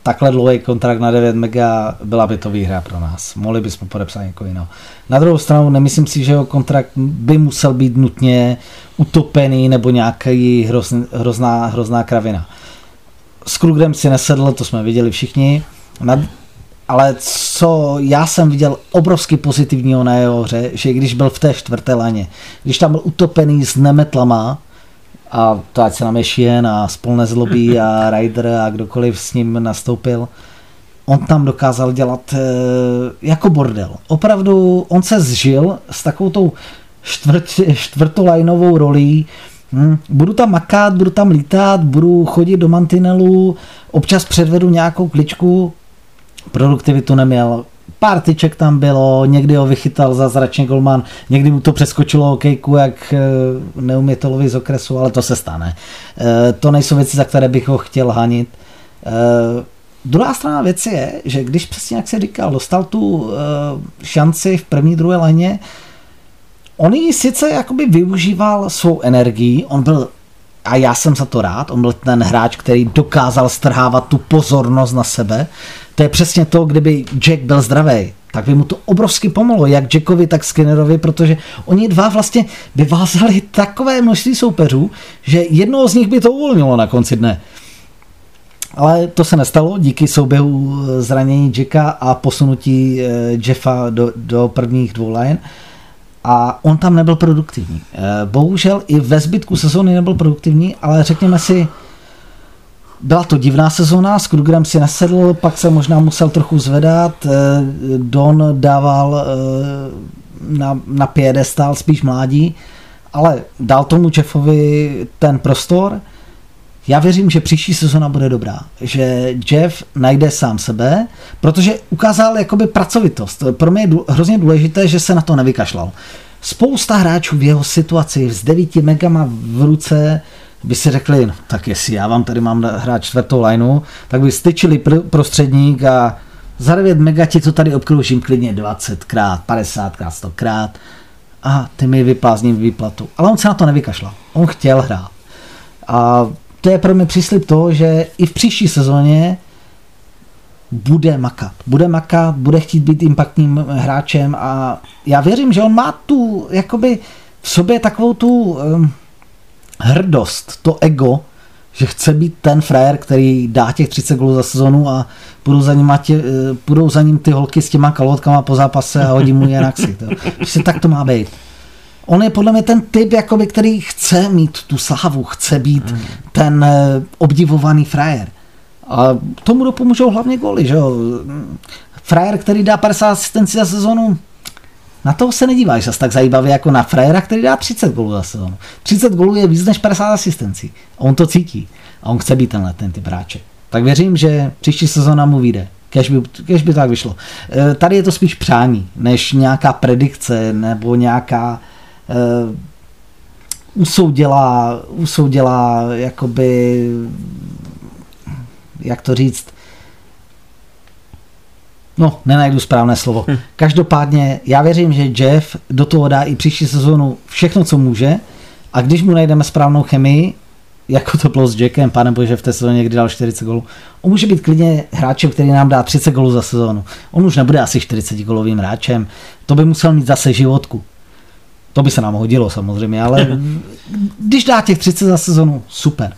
takhle dlouhý kontrakt na 9 mega, byla by to výhra pro nás. Mohli bychom podepsat někoho jiného. Na druhou stranu nemyslím si, že jeho kontrakt by musel být nutně utopený nebo nějaký hrozn, hrozná, hrozná kravina. S Krugrem si nesedl, to jsme viděli všichni. Na, ale co já jsem viděl obrovsky pozitivního na jeho hře, že když byl v té čtvrté laně, když tam byl utopený s nemetlama, a to ať se nám je Šien a Spol nezlobí a [laughs] Ryder a kdokoliv s ním nastoupil, on tam dokázal dělat e, jako bordel. Opravdu on se zžil s takovou tou čtvrt, čtvrtolajnovou rolí, Hmm, budu tam makat, budu tam lítat, budu chodit do mantinelu, občas předvedu nějakou kličku, produktivitu neměl, pár tyček tam bylo, někdy ho vychytal zázračně golman, někdy mu to přeskočilo okejku, jak eh, neumětolovi z okresu, ale to se stane. Eh, to nejsou věci, za které bych ho chtěl hanit. Eh, druhá strana věci je, že když přesně jak se říkal, dostal tu šanci v první, druhé léně, on ji sice jakoby využíval svou energii, on byl a já jsem za to rád, on byl ten hráč, který dokázal strhávat tu pozornost na sebe, to je přesně to, kdyby Jack byl zdravý, tak by mu to obrovsky pomohlo, jak Jackovi, tak Skinnerovi, protože oni dva vlastně vyvázali takové množství soupeřů, že jednoho z nich by to uvolnilo na konci dne. Ale to se nestalo díky souběhu zranění Jacka a posunutí eh, Jeffa do, do prvních dvou line. A on tam nebyl produktivní. Eh, bohužel i ve zbytku sezóny nebyl produktivní, ale řekněme si, byla to divná sezóna, s Krugerem si nesedl, pak se možná musel trochu zvedat, eh, Don dával na, na piedestal spíš mládí, ale dal tomu Jeffovi ten prostor. Já věřím, že příští sezona bude dobrá, že Jeff najde sám sebe, protože ukázal jakoby pracovitost. Pro mě je hrozně důležité, že se na to nevykašlal. Spousta hráčů v jeho situaci s 9 megama v ruce by si řekli, no, tak jestli já vám tady mám hrát čtvrtou lineu, tak by styčili pr- prostředník a za 9 mega ti to tady obkroužím klidně 20krát, 50krát, 100krát a ty mi vyplázním výplatu. Ale on se na to nevykašlal. On chtěl hrát. A to je pro mě příslip toho, že i v příští sezóně bude makat. Bude makat, bude chtít být impaktním hráčem a já věřím, že on má tu, jakoby v sobě takovou tu um, hrdost, to ego, že chce být ten frajer, který dá těch 30 gólů za sezonu a půjdou za, ním tě, eh, půjdou za ním ty holky s těma kalotkama po zápase a hodí mu je na ksik. [laughs] Prostě tak to má být. On je podle mě ten typ, jakoby, který chce mít tu slávu, chce být mm. ten eh, obdivovaný frajer. A tomu dopomůžou hlavně góly, že jo. Frajer, který dá 50 asistenci za sezonu, na toho se nedíváš zase tak zajímavě jako na frajera, který dá 30 gólů za sezonu. 30 gólů je víc než 50 asistencí. A on to cítí. A on chce být tenhle ten typ hráče. Tak věřím, že příští sezona mu vyjde. Kež by, kež by tak vyšlo. E, tady je to spíš přání, než nějaká predikce nebo nějaká e, usoudila, usoudila jakoby, jak to říct, No, nenajdu správné slovo. Hm. Každopádně já věřím, že Jeff do toho dá i příští sezónu všechno, co může a když mu najdeme správnou chemii, jako to bylo s Jackem, pane bože, v té sezóně, kdy dal 40 golů. On může být klidně hráčem, který nám dá 30 golů za sezónu. On už nebude asi 40 golovým hráčem. To by musel mít zase životku. To by se nám hodilo samozřejmě, ale [laughs] když dá těch 30 za sezonu, super.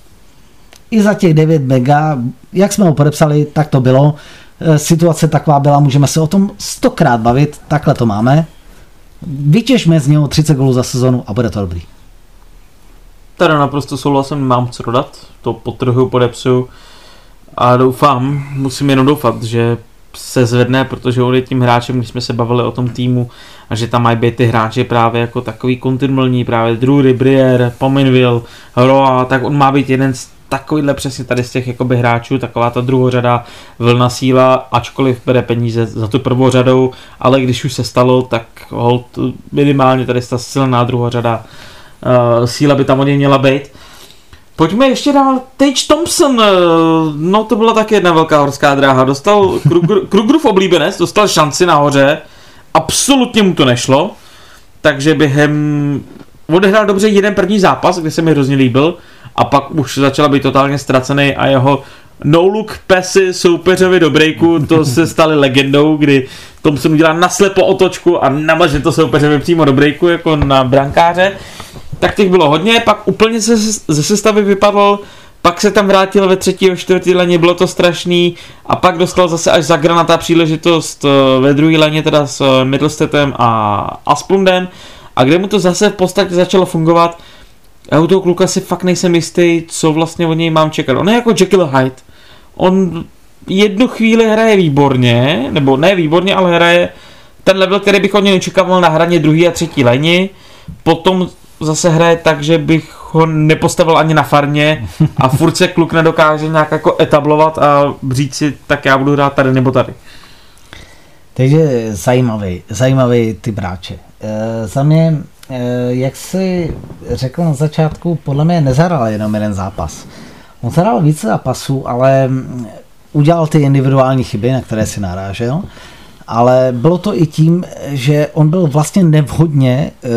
I za těch 9 mega, jak jsme ho podepsali, tak to bylo. Eh, situace taková byla, můžeme se o tom stokrát bavit, takhle to máme. Vytěžme z něho 30 gólů za sezonu a bude to dobrý.
Tady naprosto souhlasím, mám co dodat, to potrhu, podepsu a doufám, musím jenom doufat, že se zvedne, protože on je tím hráčem, když jsme se bavili o tom týmu a že tam mají být ty hráči právě jako takový kontinuální, právě Drury, Brier, Pominville, Roa, tak on má být jeden z takovýhle přesně tady z těch jakoby hráčů, taková ta druhořada vlna síla, ačkoliv bere peníze za tu prvou řadou, ale když už se stalo, tak hold minimálně tady ta silná druhořada uh, síla by tam od něj měla být. Pojďme ještě dál. Tage Thompson, eh, no to byla taky jedna velká horská dráha. Dostal [laughs] Krugerův oblíbenec, dostal šanci nahoře, absolutně mu to nešlo, takže během odehrál dobře jeden první zápas, kde se mi hrozně líbil, a pak už začala být totálně ztracený a jeho no-look pesy soupeřovi do breaku, to se staly legendou, kdy Thompson udělá naslepo otočku a namaže to soupeřovi přímo do breaku, jako na brankáře. Tak těch bylo hodně, pak úplně se ze sestavy vypadl, pak se tam vrátil ve třetí a čtvrtý leně, bylo to strašný a pak dostal zase až za granata příležitost eh, ve druhé leně teda s eh, Middlestetem a Asplundem a kde mu to zase v podstatě začalo fungovat, já u toho kluka si fakt nejsem jistý, co vlastně od něj mám čekat. On je jako Jekyll Hyde. On jednu chvíli hraje výborně, nebo ne výborně, ale hraje ten level, který bych od něj očekával na hraně druhý a třetí leni. Potom zase hraje tak, že bych ho nepostavil ani na farně a [laughs] furt se kluk nedokáže nějak jako etablovat a říct si, tak já budu hrát tady nebo tady.
Takže zajímavý, zajímavý ty bráče. E, za mě Eh, jak si řekl na začátku, podle mě nezahrál jenom jeden zápas. On zahrál více zápasů, ale mm, udělal ty individuální chyby, na které si narážel, ale bylo to i tím, že on byl vlastně nevhodně uh,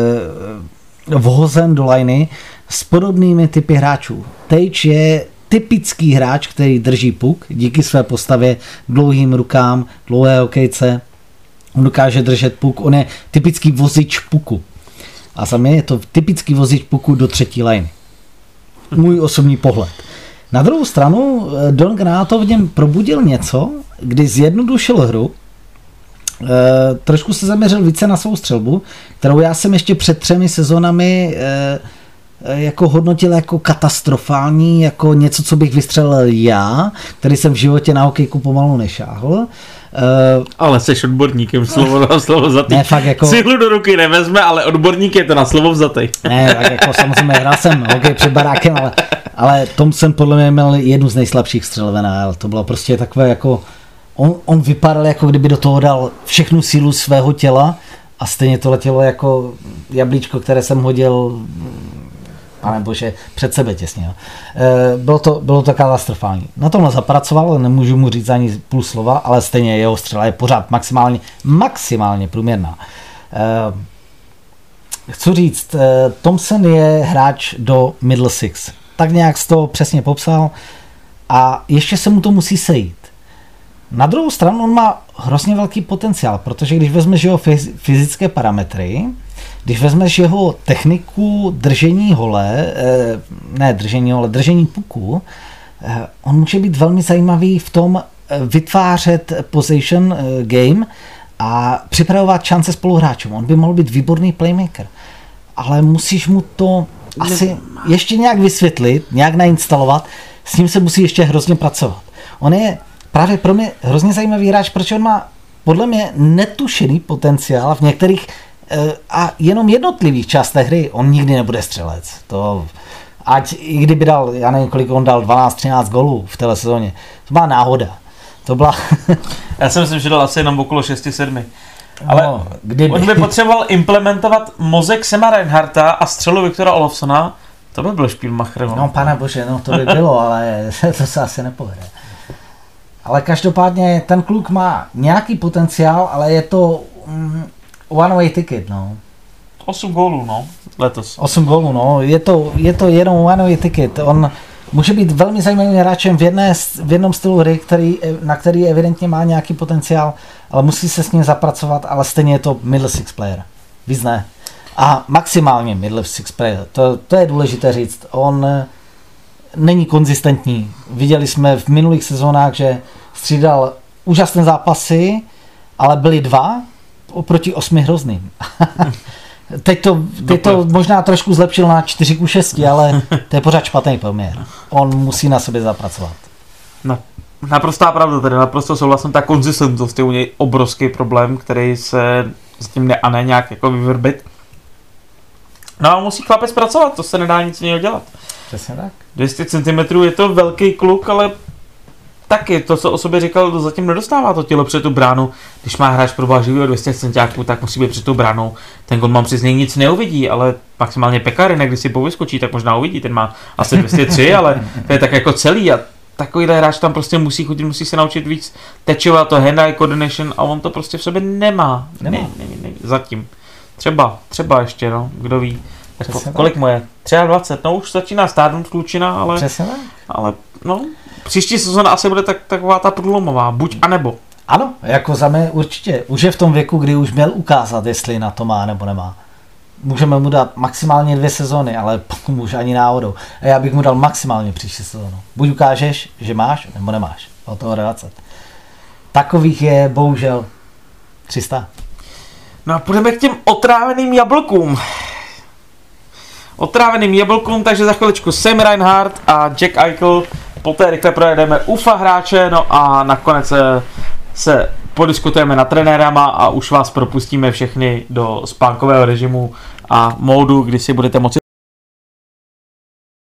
vhozen do liney s podobnými typy hráčů. Tage je typický hráč, který drží puk díky své postavě, dlouhým rukám, dlouhé hokejce. On dokáže držet puk, on je typický vozič puku. A za mě je to typický vozič pokud do třetí liny. Můj osobní pohled. Na druhou stranu eh, Don Granato v něm probudil něco, kdy zjednodušil hru, trošku se zaměřil více na svou střelbu, kterou já jsem ještě před třemi sezónami e, jako hodnotil jako katastrofální, jako něco, co bych vystřelil já, který jsem v životě na hokejku pomalu nešáhl.
Uh, ale jsi odborníkem, slovo na slovo vzatý.
Ne, fakt jako...
Cihlu do ruky nevezme, ale odborník je to na slovo vzatý.
Ne, tak jako samozřejmě hrál jsem hokej před barákem, ale, ale Tom jsem podle mě měl jednu z nejslabších střel. To bylo prostě takové jako... On, on vypadal jako kdyby do toho dal všechnu sílu svého těla a stejně to letělo jako jablíčko, které jsem hodil pane bože, před sebe těsně. E, bylo, to, bylo to katastrofální. Na tomhle zapracoval, nemůžu mu říct ani půl slova, ale stejně jeho střela je pořád maximálně, maximálně průměrná. E, chci říct, e, Thompson je hráč do middle six. Tak nějak to přesně popsal a ještě se mu to musí sejít. Na druhou stranu on má hrozně velký potenciál, protože když vezmeš jeho fyzické parametry, když vezmeš jeho techniku držení hole, eh, ne držení hole, držení puku, eh, on může být velmi zajímavý v tom eh, vytvářet position game a připravovat šance spoluhráčům. On by mohl být výborný playmaker, ale musíš mu to asi ještě nějak vysvětlit, nějak nainstalovat, s ním se musí ještě hrozně pracovat. On je právě pro mě hrozně zajímavý hráč, protože on má podle mě netušený potenciál v některých Eh, a jenom jednotlivých částech hry on nikdy nebude střelec. To, ať i kdyby dal, já nevím, kolik on dal, 12-13 golů v té sezóně, to byla náhoda. To byla... [laughs]
já si myslím, že dal asi jenom okolo 6-7. Ale no, kdyby. on by potřeboval implementovat mozek Sema Reinharta a střelu Viktora Olofsona, to by byl Spielmacher.
No pane bože, no to by bylo, ale [laughs] to se asi nepovede. Ale každopádně ten kluk má nějaký potenciál, ale je to mm, One way ticket, no.
8 gólů, no, letos.
8 gólů, no, je to, je to jenom one way ticket. On může být velmi zajímavým hráčem v, jedné, v jednom stylu hry, který, na který evidentně má nějaký potenciál, ale musí se s ním zapracovat, ale stejně je to middle six player. Víc ne. A maximálně middle six player, to, to je důležité říct. On není konzistentní. Viděli jsme v minulých sezónách, že střídal úžasné zápasy, ale byly dva, oproti osmi hrozným. [laughs] teď to, teď to možná trošku zlepšil na 4 ku 6, ale to je pořád špatný poměr. On musí na sobě zapracovat.
No, naprostá pravda, tedy naprosto souhlasím, ta konzistentnost je u něj obrovský problém, který se s tím ne a ne nějak jako vyvrbit. No a musí chlapec pracovat, to se nedá nic jiného dělat.
Přesně tak.
200 cm je to velký kluk, ale taky to, co o sobě říkal, to zatím nedostává to tělo před tu bránu. Když má hráč pro živého 200 cm, tak musí být před tu bránou. Ten golman přes něj nic neuvidí, ale maximálně Pekarin, když si povyskočí, tak možná uvidí. Ten má asi 203, ale to je tak jako celý a takovýhle hráč tam prostě musí chodit, musí se naučit víc tečovat to hand-eye coordination a on to prostě v sobě nemá. nemá. Ne, ne, ne, zatím. Třeba, třeba ještě, no, kdo ví. Jako, kolik mu je? 23, no už začíná stárnout klučina, ale,
Přesně
ale no, příští sezóna asi bude tak, taková ta průlomová, buď a nebo.
Ano, jako za mě určitě. Už je v tom věku, kdy už měl ukázat, jestli na to má nebo nemá. Můžeme mu dát maximálně dvě sezóny, ale [laughs] potom už ani náhodou. A já bych mu dal maximálně příští sezónu. Buď ukážeš, že máš, nebo nemáš. O toho 20. Takových je bohužel 300.
No a půjdeme k těm otráveným jablkům. Otráveným jablkům, takže za chviličku Sam Reinhardt a Jack Eichel poté rychle projedeme UFA hráče, no a nakonec se, se podiskutujeme na trenérama a už vás propustíme všechny do spánkového režimu a módu, kdy si budete moci